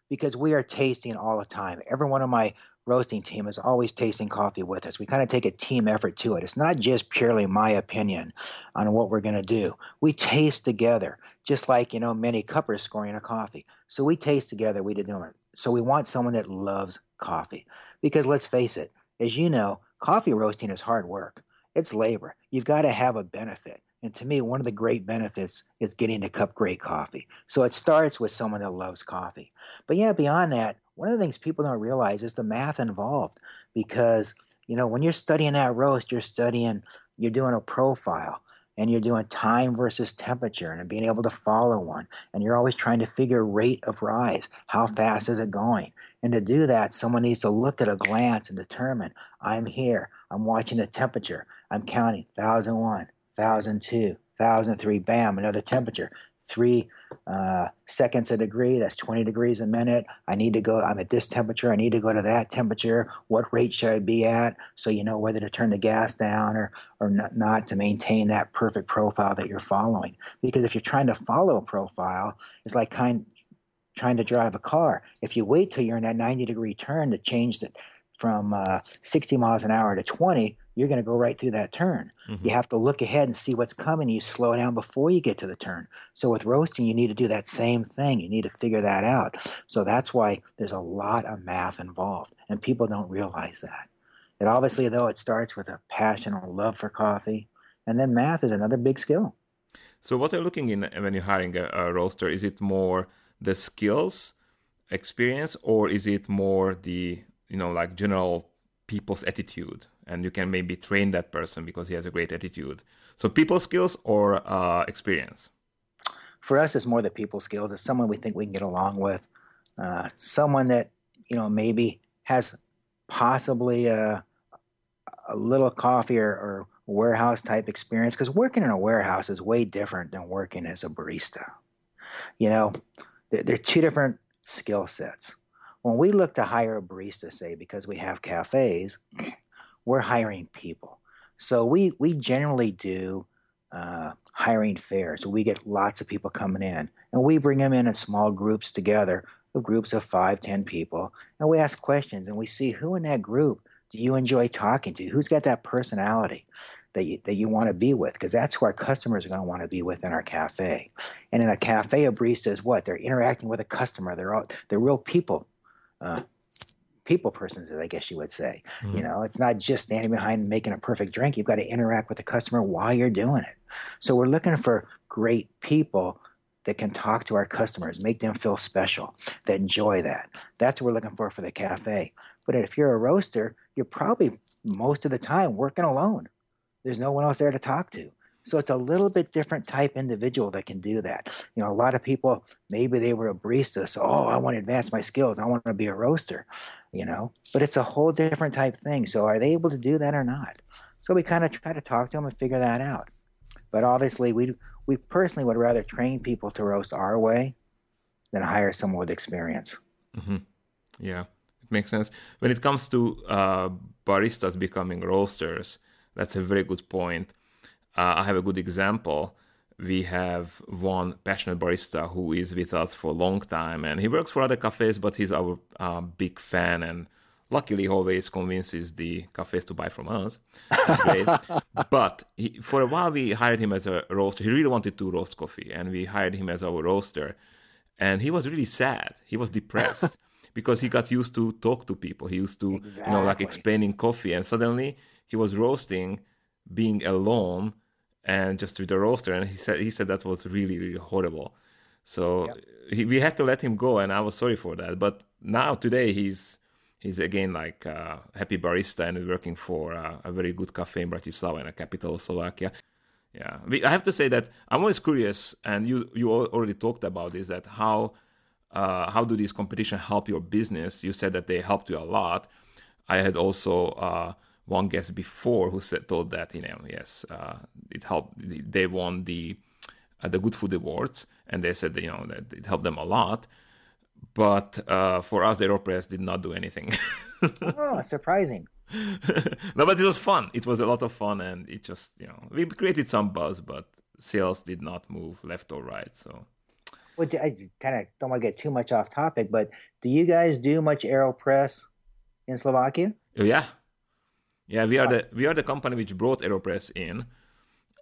because we are tasting all the time. Every one of my roasting team is always tasting coffee with us. We kind of take a team effort to it. It's not just purely my opinion on what we're going to do. We taste together, just like, you know, many cuppers scoring a coffee. So we taste together, we do it. So we want someone that loves coffee because let's face it, as you know, coffee roasting is hard work. It's labor. You've got to have a benefit. And to me, one of the great benefits is getting to cup great coffee. So it starts with someone that loves coffee. But yeah, beyond that, one of the things people don't realize is the math involved because, you know, when you're studying that roast, you're studying, you're doing a profile and you're doing time versus temperature and being able to follow one. And you're always trying to figure rate of rise. How mm-hmm. fast is it going? And to do that, someone needs to look at a glance and determine I'm here. I'm watching the temperature. I'm counting 1001, 1002, 1003, bam, another temperature. Three uh, seconds a degree, that's 20 degrees a minute. I need to go, I'm at this temperature, I need to go to that temperature. What rate should I be at? So you know whether to turn the gas down or, or not, not to maintain that perfect profile that you're following. Because if you're trying to follow a profile, it's like kind trying to drive a car. If you wait till you're in that 90 degree turn to change the from uh, 60 miles an hour to 20, you're going to go right through that turn. Mm-hmm. You have to look ahead and see what's coming. You slow down before you get to the turn. So with roasting, you need to do that same thing. You need to figure that out. So that's why there's a lot of math involved, and people don't realize that. It obviously, though, it starts with a passion or love for coffee, and then math is another big skill. So what are looking in when you're hiring a, a roaster? Is it more the skills, experience, or is it more the you know like general people's attitude and you can maybe train that person because he has a great attitude. So people skills or uh, experience? For us it's more the people skills. It's someone we think we can get along with uh, someone that you know maybe has possibly a, a little coffee or, or warehouse type experience because working in a warehouse is way different than working as a barista. You know they're, they're two different skill sets when we look to hire a barista, say, because we have cafes, we're hiring people. So we, we generally do uh, hiring fairs. We get lots of people coming in, and we bring them in in small groups together, of groups of five, ten people, and we ask questions, and we see who in that group do you enjoy talking to? Who's got that personality? that you, that you want to be with because that's who our customers are going to want to be with in our cafe. And in a cafe, a barista is what? They're interacting with a customer. They're all, they're real people, uh, people persons, as I guess you would say. Mm-hmm. You know, it's not just standing behind making a perfect drink. You've got to interact with the customer while you're doing it. So we're looking for great people that can talk to our customers, make them feel special, that enjoy that. That's what we're looking for for the cafe. But if you're a roaster, you're probably most of the time working alone. There's no one else there to talk to. So it's a little bit different type individual that can do that. You know, a lot of people maybe they were a barista, so oh, I want to advance my skills. I want to be a roaster, you know. But it's a whole different type thing. So are they able to do that or not? So we kind of try to talk to them and figure that out. But obviously, we we personally would rather train people to roast our way than hire someone with experience. Mm-hmm. Yeah, it makes sense. When it comes to uh, baristas becoming roasters that's a very good point. Uh, I have a good example. We have one passionate barista who is with us for a long time, and he works for other cafes, but he's our uh, big fan, and luckily always convinces the cafes to buy from us. but he, for a while, we hired him as a roaster. He really wanted to roast coffee, and we hired him as our roaster. And he was really sad. He was depressed because he got used to talk to people. He used to, exactly. you know, like explaining coffee, and suddenly he was roasting being alone and just with the roaster and he said he said that was really really horrible. So he, we had to let him go and i was sorry for that. But now today he's he's again like a happy barista and working for a, a very good cafe in bratislava in the capital of slovakia. Yeah. We, i have to say that i'm always curious and you you already talked about this that how uh, how do these competition help your business? You said that they helped you a lot. I had also uh, one guest before who said told that you know yes uh, it helped they won the uh, the good food awards and they said that, you know that it helped them a lot. But uh, for us aeropress did not do anything. Oh surprising. No but it was fun. It was a lot of fun and it just you know we created some buzz but sales did not move left or right so. Well, I kind of don't want to get too much off topic, but do you guys do much Aeropress in Slovakia? Oh, yeah, yeah, we are the we are the company which brought Aeropress in.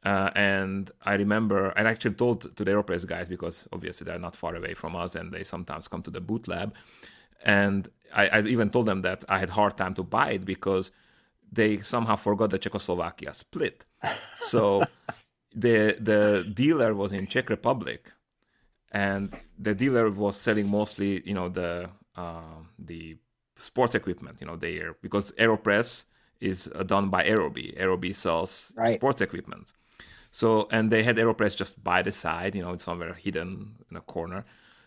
Uh, and I remember I actually told to the Aeropress guys because obviously they're not far away from us and they sometimes come to the boot lab. And I, I even told them that I had hard time to buy it because they somehow forgot that Czechoslovakia split. So the the dealer was in Czech Republic, and the dealer was selling mostly you know the uh, the sports equipment, you know, there because Aeropress is uh, done by Aerobie. Aerobie sells right. sports equipment. So, and they had Aeropress just by the side, you know, it's somewhere hidden in a corner.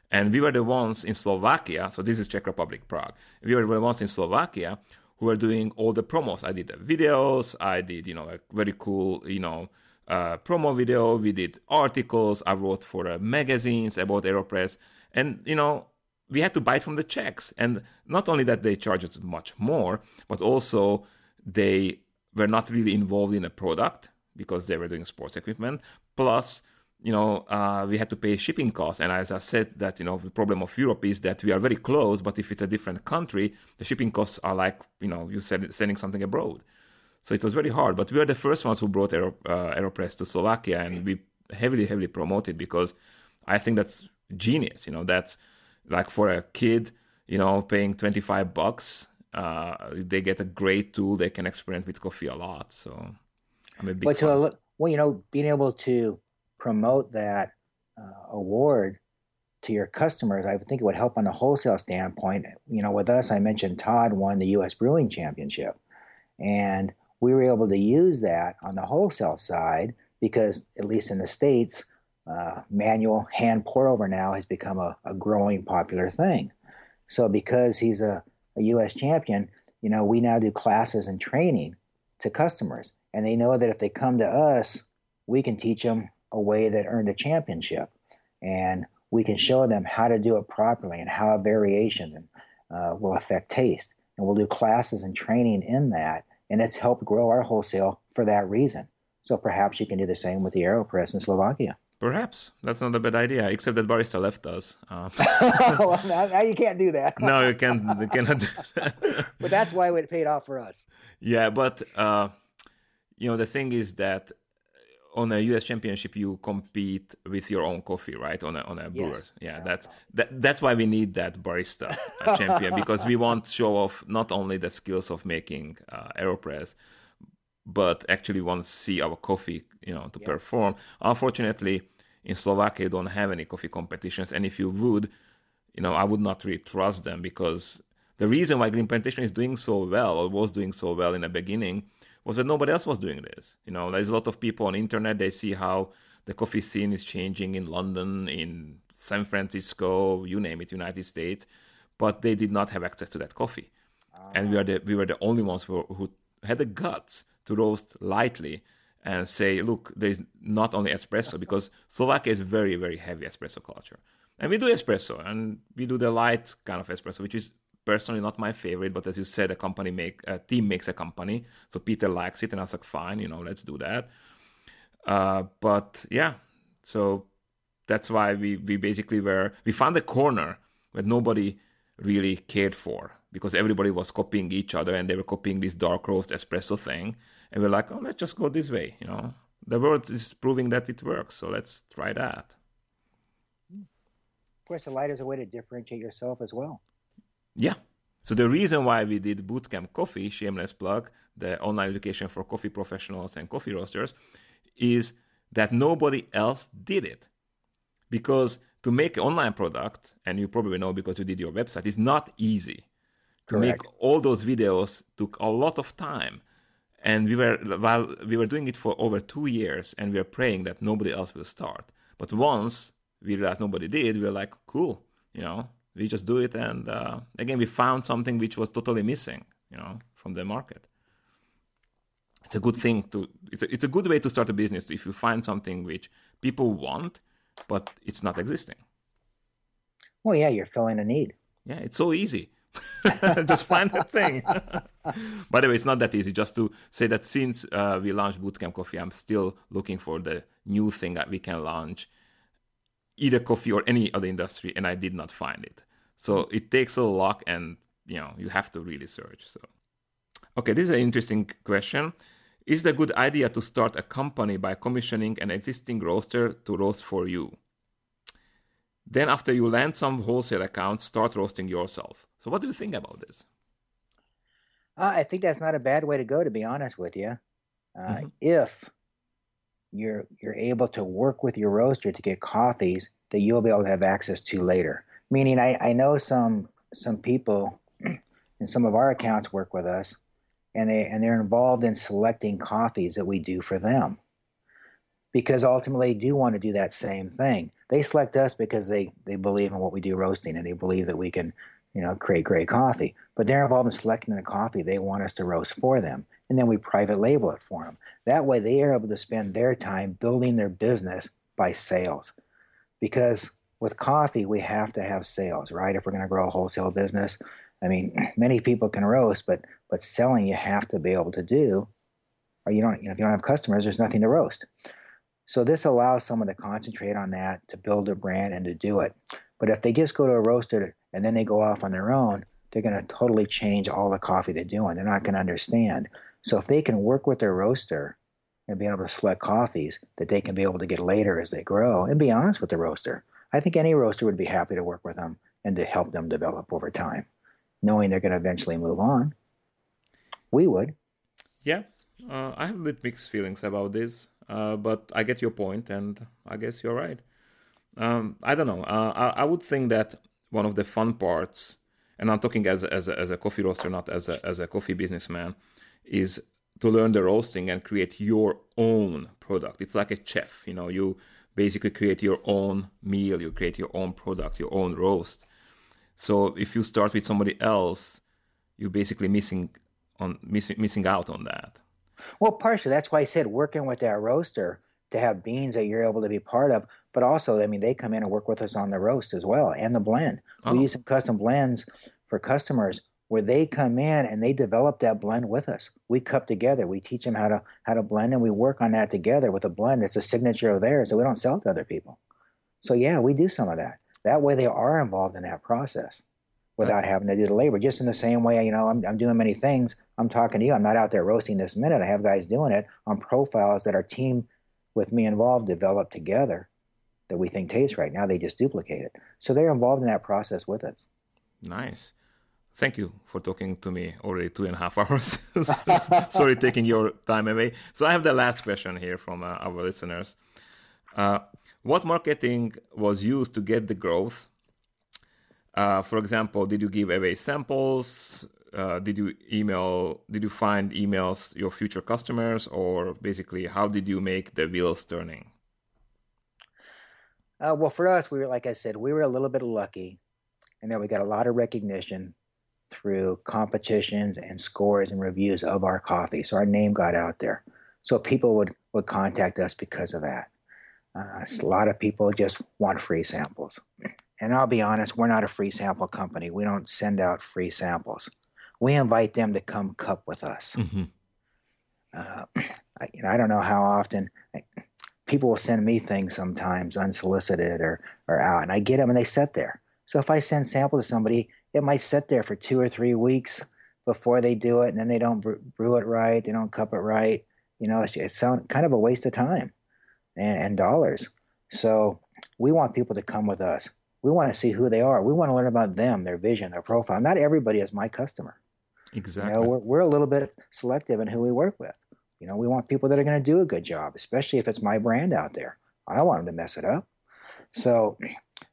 And we were the ones in Slovakia, so this is Czech Republic, Prague. We were the ones in Slovakia who were doing all the promos. I did the videos, I did, you know, a very cool, you know, uh, promo video. We did articles. I wrote for uh, magazines about Aeropress. And, you know, we had to buy it from the Czechs. And not only that they charge us much more, but also they were not really involved in a product because they were doing sports equipment. Plus, you know, uh, we had to pay shipping costs. And as I said, that you know, the problem of Europe is that we are very close, but if it's a different country, the shipping costs are like you know, you said sending something abroad. So it was very hard. But we were the first ones who brought Aero, uh, Aeropress to Slovakia, and we heavily, heavily promoted because I think that's genius. You know, that's like for a kid, you know, paying twenty five bucks uh, they get a great tool. They can experiment with coffee a lot. So I'm a big. But to, well, you know, being able to promote that uh, award to your customers, I think it would help on the wholesale standpoint. You know, with us, I mentioned Todd won the U.S. Brewing Championship, and we were able to use that on the wholesale side because, at least in the states, uh, manual hand pour over now has become a, a growing popular thing. So, because he's a a U.S. champion, you know, we now do classes and training to customers, and they know that if they come to us, we can teach them a way that earned a championship, and we can show them how to do it properly and how variations uh, will affect taste. And we'll do classes and training in that, and it's helped grow our wholesale for that reason. So perhaps you can do the same with the AeroPress in Slovakia. Perhaps that's not a bad idea, except that barista left us. Uh, well, now, now, you can't do that. no, you can't. You cannot. Do that. but that's why it paid off for us. Yeah, but uh, you know the thing is that on a U.S. championship you compete with your own coffee, right? On a on a yes. brewer. Yeah, that's that, that's why we need that barista champion because we want to show off not only the skills of making uh, Aeropress, but actually want to see our coffee, you know, to yeah. perform. Unfortunately, in Slovakia, you don't have any coffee competitions, and if you would, you know, I would not really trust them because the reason why Green Plantation is doing so well or was doing so well in the beginning was that nobody else was doing this. You know, there's a lot of people on internet. They see how the coffee scene is changing in London, in San Francisco, you name it, United States, but they did not have access to that coffee. Uh-huh. And we are the we were the only ones who, who had the guts to roast lightly and say, look, there's not only espresso because Slovakia is very very heavy espresso culture, and we do espresso and we do the light kind of espresso, which is personally not my favorite, but as you said, a company make a team makes a company, so Peter likes it, and I was like, fine, you know, let's do that. Uh, but yeah, so that's why we we basically were we found a corner that nobody really cared for because everybody was copying each other and they were copying this dark roast espresso thing, and we're like, oh, let's just go this way, you know. The world is proving that it works, so let's try that. Of course, the light is a way to differentiate yourself as well. Yeah. So the reason why we did Bootcamp Coffee, shameless plug, the online education for coffee professionals and coffee roasters, is that nobody else did it. Because to make an online product, and you probably know because you did your website, is not easy. Correct. To make all those videos took a lot of time. And we were while we were doing it for over two years and we were praying that nobody else will start. But once we realized nobody did, we were like, cool, you know, we just do it. And uh, again we found something which was totally missing you know from the market. It's a good thing to it's a, it's a good way to start a business if you find something which people want but it's not existing. Well yeah you're filling a need. Yeah it's so easy. Just find the thing by the way it's not that easy just to say that since uh, we launched bootcamp coffee i'm still looking for the new thing that we can launch either coffee or any other industry, and I did not find it. So it takes a lot, and you know you have to really search. So, okay, this is an interesting question. Is it a good idea to start a company by commissioning an existing roaster to roast for you? Then, after you land some wholesale accounts, start roasting yourself. So, what do you think about this? Uh, I think that's not a bad way to go, to be honest with you. Uh, mm-hmm. If you're you're able to work with your roaster to get coffees that you'll be able to have access to later. Meaning, I, I know some some people in some of our accounts work with us, and they and they're involved in selecting coffees that we do for them, because ultimately they do want to do that same thing. They select us because they they believe in what we do roasting, and they believe that we can you know create great coffee. But they're involved in selecting the coffee they want us to roast for them and then we private label it for them. That way, they are able to spend their time building their business by sales. Because with coffee, we have to have sales, right? If we're going to grow a wholesale business, I mean, many people can roast, but but selling you have to be able to do, or you don't. You know, if you don't have customers, there's nothing to roast. So this allows someone to concentrate on that, to build a brand, and to do it. But if they just go to a roaster and then they go off on their own, they're going to totally change all the coffee they're doing. They're not going to understand. So if they can work with their roaster and be able to select coffees that they can be able to get later as they grow and be honest with the roaster, I think any roaster would be happy to work with them and to help them develop over time, knowing they're going to eventually move on. We would. Yeah, uh, I have a bit mixed feelings about this, uh, but I get your point, and I guess you're right. Um, I don't know. Uh, I, I, would think that one of the fun parts, and I'm talking as a, as a, as a coffee roaster, not as a, as a coffee businessman, is to learn the roasting and create your own product. It's like a chef, you know, you basically create your own meal, you create your own product, your own roast. So if you start with somebody else, you're basically missing on missing missing out on that. Well, partially that's why I said working with that roaster to have beans that you're able to be part of, but also I mean they come in and work with us on the roast as well and the blend. Oh. We use some custom blends for customers where they come in and they develop that blend with us. We cup together. We teach them how to how to blend, and we work on that together with a blend that's a signature of theirs that we don't sell to other people. So yeah, we do some of that. That way, they are involved in that process without having to do the labor. Just in the same way, you know, I'm, I'm doing many things. I'm talking to you. I'm not out there roasting this minute. I have guys doing it on profiles that our team with me involved developed together that we think tastes right. Now they just duplicate it. So they're involved in that process with us. Nice. Thank you for talking to me already two and a half hours. Sorry, taking your time away. So I have the last question here from uh, our listeners. Uh, what marketing was used to get the growth? Uh, for example, did you give away samples? Uh, did you email? Did you find emails your future customers, or basically, how did you make the wheels turning? Uh, well, for us, we were like I said, we were a little bit lucky, and then we got a lot of recognition through competitions and scores and reviews of our coffee. So our name got out there. So people would would contact us because of that. Uh, a lot of people just want free samples. And I'll be honest, we're not a free sample company. We don't send out free samples. We invite them to come cup with us. Mm-hmm. Uh, I, you know, I don't know how often people will send me things sometimes unsolicited or, or out, and I get them and they sit there. So if I send sample to somebody, it might sit there for two or three weeks before they do it, and then they don't brew it right, they don't cup it right. You know, it's, it's kind of a waste of time and, and dollars. So we want people to come with us. We want to see who they are. We want to learn about them, their vision, their profile. Not everybody is my customer. Exactly. You know, we're, we're a little bit selective in who we work with. You know, we want people that are going to do a good job, especially if it's my brand out there. I don't want them to mess it up. So,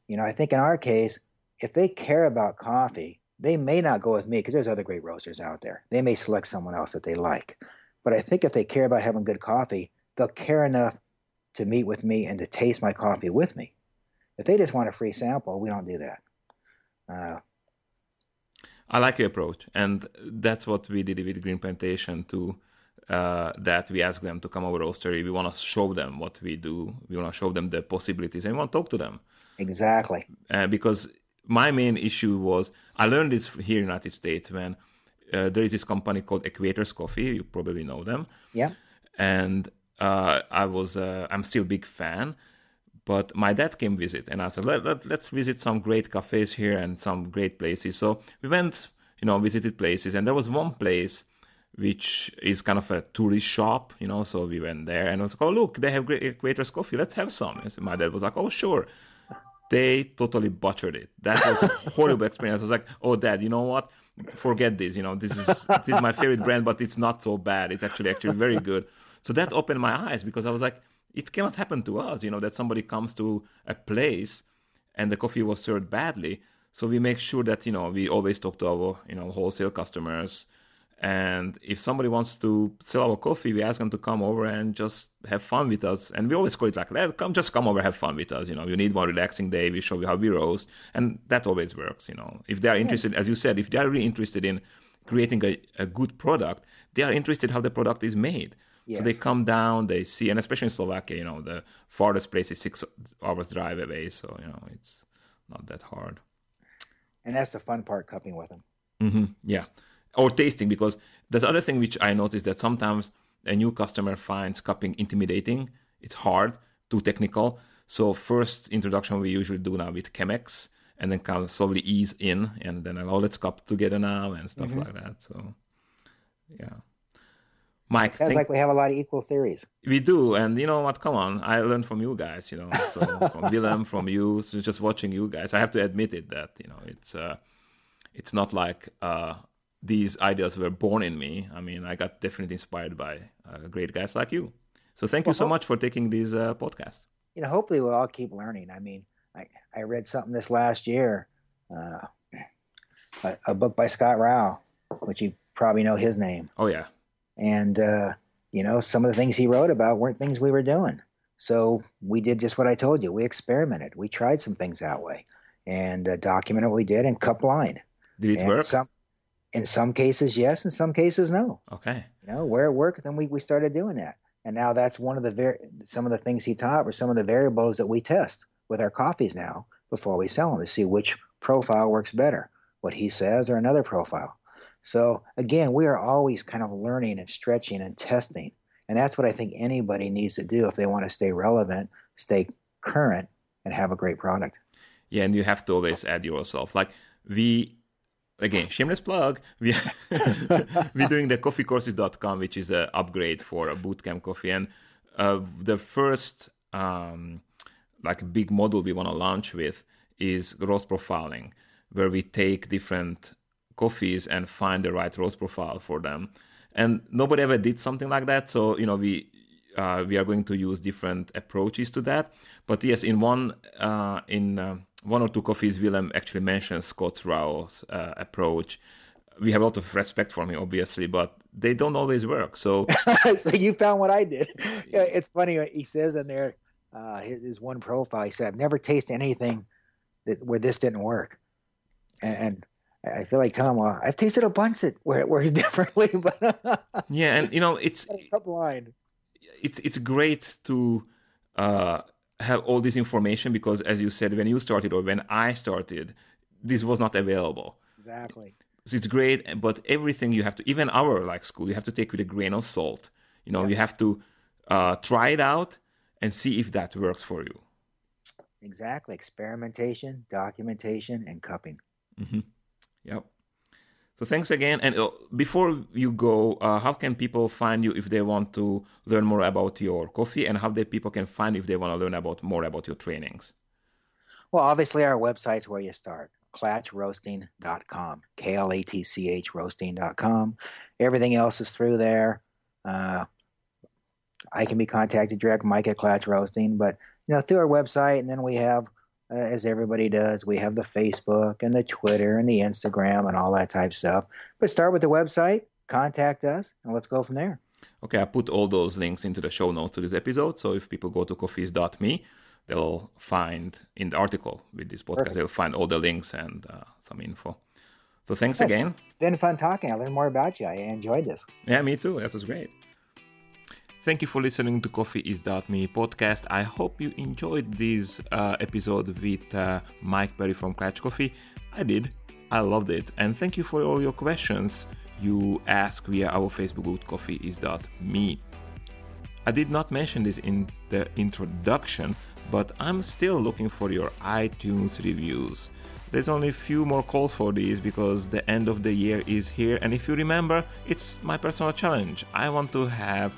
you know, I think in our case, if they care about coffee, they may not go with me because there's other great roasters out there. They may select someone else that they like. But I think if they care about having good coffee, they'll care enough to meet with me and to taste my coffee with me. If they just want a free sample, we don't do that. Uh, I like your approach, and that's what we did with Green Plantation too. Uh, that we ask them to come over roastery. We want to show them what we do. We want to show them the possibilities, and we want to talk to them. Exactly. Uh, because my main issue was I learned this here in the United States when uh, there is this company called Equators Coffee. You probably know them. Yeah. And uh, I was uh, I'm still a big fan. But my dad came visit, and I said, let, let, let's visit some great cafes here and some great places. So we went, you know, visited places, and there was one place which is kind of a tourist shop, you know. So we went there, and I was like, oh look, they have great Equators coffee. Let's have some. So my dad was like, oh sure. They totally butchered it. That was a horrible experience. I was like, oh dad, you know what? Forget this. You know, this is this is my favorite brand, but it's not so bad. It's actually actually very good. So that opened my eyes because I was like, it cannot happen to us, you know, that somebody comes to a place and the coffee was served badly. So we make sure that, you know, we always talk to our, you know, wholesale customers. And if somebody wants to sell our coffee, we ask them to come over and just have fun with us. And we always call it like, Let, come, just come over, have fun with us. You know, you need one relaxing day. We show you how we roast. And that always works, you know. If they are interested, as you said, if they are really interested in creating a, a good product, they are interested how the product is made. Yes. So they come down, they see, and especially in Slovakia, you know, the farthest place is six hours drive away, so you know it's not that hard. And that's the fun part, cupping with them. Mm-hmm. Yeah, or tasting because the other thing which I noticed that sometimes a new customer finds cupping intimidating. It's hard, too technical. So first introduction we usually do now with Chemex, and then kind of slowly ease in, and then oh let's cup together now and stuff mm-hmm. like that. So yeah. Mike, sounds think, like we have a lot of equal theories. We do, and you know what? Come on, I learned from you guys. You know, so from Willem, from you, so just watching you guys. I have to admit it that you know it's uh, it's not like uh, these ideas were born in me. I mean, I got definitely inspired by uh, great guys like you. So thank well, you so much for taking these uh, podcasts. You know, hopefully we'll all keep learning. I mean, I I read something this last year, uh, a, a book by Scott Rao, which you probably know his name. Oh yeah and, uh, you know, some of the things he wrote about weren't things we were doing. So we did just what I told you. We experimented. We tried some things that way and uh, documented what we did and cup line. Did it and work? Some, in some cases, yes. In some cases, no. Okay. You know, where it worked, then we, we started doing that. And now that's one of the very, some of the things he taught were some of the variables that we test with our coffees now before we sell them to see which profile works better, what he says or another profile. So again, we are always kind of learning and stretching and testing. And that's what I think anybody needs to do if they want to stay relevant, stay current, and have a great product. Yeah, and you have to always add yourself. Like we again, shameless plug. We we're doing the coffeecourses.com, which is an upgrade for a bootcamp coffee. And uh, the first um, like big model we want to launch with is roast profiling, where we take different coffees and find the right roast profile for them. And nobody ever did something like that. So, you know, we uh, we are going to use different approaches to that. But yes, in one uh, in uh, one or two coffees, Willem actually mentioned Scott Rao's uh, approach. We have a lot of respect for him, obviously, but they don't always work. So, so you found what I did. Yeah, it's funny. He says in there, uh, his, his, one profile, he said, "I've never tasted anything that where this didn't work," and, and I feel like telling him, well, I've tasted a bunch that where it works differently, but yeah, and you know, it's. It's it's great to uh, have all this information because, as you said, when you started or when I started, this was not available. Exactly. So it's great, but everything you have to, even our like school, you have to take with a grain of salt. You know, yeah. you have to uh, try it out and see if that works for you. Exactly. Experimentation, documentation, and cupping. Mm-hmm. Yep. So thanks again. And uh, before you go, uh, how can people find you if they want to learn more about your coffee, and how the people can find if they want to learn about more about your trainings? Well, obviously our website's where you start. KlatchRoasting.com, K L A T C H roasting.com. Everything else is through there. Uh, I can be contacted direct, Mike at Klatch Roasting, but you know through our website, and then we have uh, as everybody does. We have the Facebook and the Twitter and the Instagram and all that type stuff. But start with the website, contact us, and let's go from there. Okay, I put all those links into the show notes to this episode. So if people go to coffeeis.me, they'll find in the article with this podcast, Perfect. they'll find all the links and uh, some info. So thanks yes, again. Been fun talking. I learned more about you. I enjoyed this. Yeah, me too. That was great. Thank you for listening to Coffee Is Me podcast. I hope you enjoyed this uh, episode with uh, Mike Perry from Klatch Coffee. I did. I loved it. And thank you for all your questions you ask via our Facebook group Coffee Is Me. I did not mention this in the introduction, but I'm still looking for your iTunes reviews. There's only a few more calls for these because the end of the year is here, and if you remember, it's my personal challenge. I want to have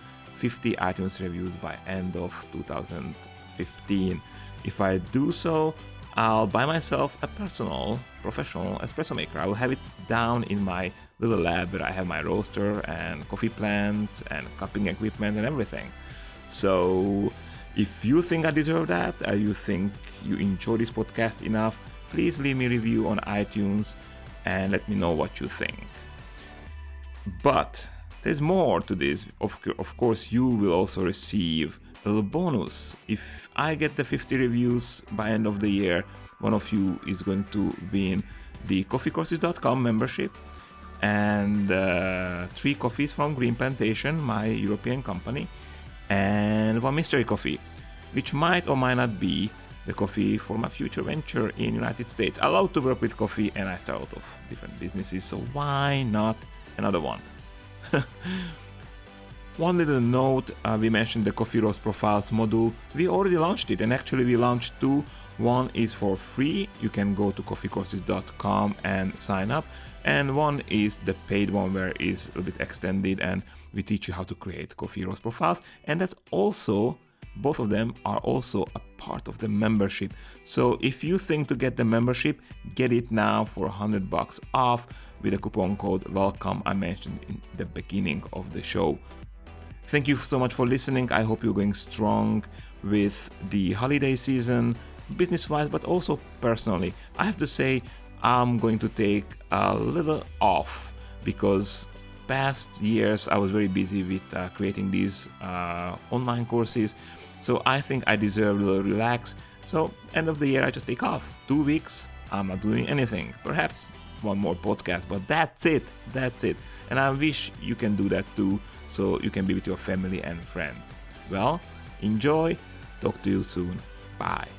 50 iTunes reviews by end of 2015. If I do so, I'll buy myself a personal, professional espresso maker. I will have it down in my little lab where I have my roaster and coffee plants and cupping equipment and everything. So, if you think I deserve that, or you think you enjoy this podcast enough, please leave me a review on iTunes and let me know what you think. But there's more to this. Of, of course, you will also receive a little bonus. If I get the 50 reviews by end of the year, one of you is going to win the coffeecourses.com membership and uh, three coffees from Green Plantation, my European company, and one mystery coffee, which might or might not be the coffee for my future venture in United States. I love to work with coffee and I start out of different businesses, so why not another one? One little note, uh, we mentioned the Coffee Roast Profiles module. We already launched it and actually we launched two. One is for free, you can go to coffeecourses.com and sign up. And one is the paid one where it's a bit extended and we teach you how to create coffee roast profiles. And that's also both of them are also a part of the membership. So if you think to get the membership, get it now for 100 bucks off with a coupon code WELCOME I mentioned in the beginning of the show. Thank you so much for listening. I hope you're going strong with the holiday season, business wise, but also personally. I have to say, I'm going to take a little off because past years I was very busy with uh, creating these uh, online courses. So I think I deserve a little relax. So end of the year I just take off. Two weeks, I'm not doing anything. Perhaps one more podcast, but that's it. That's it. And I wish you can do that too, so you can be with your family and friends. Well, enjoy. Talk to you soon. Bye.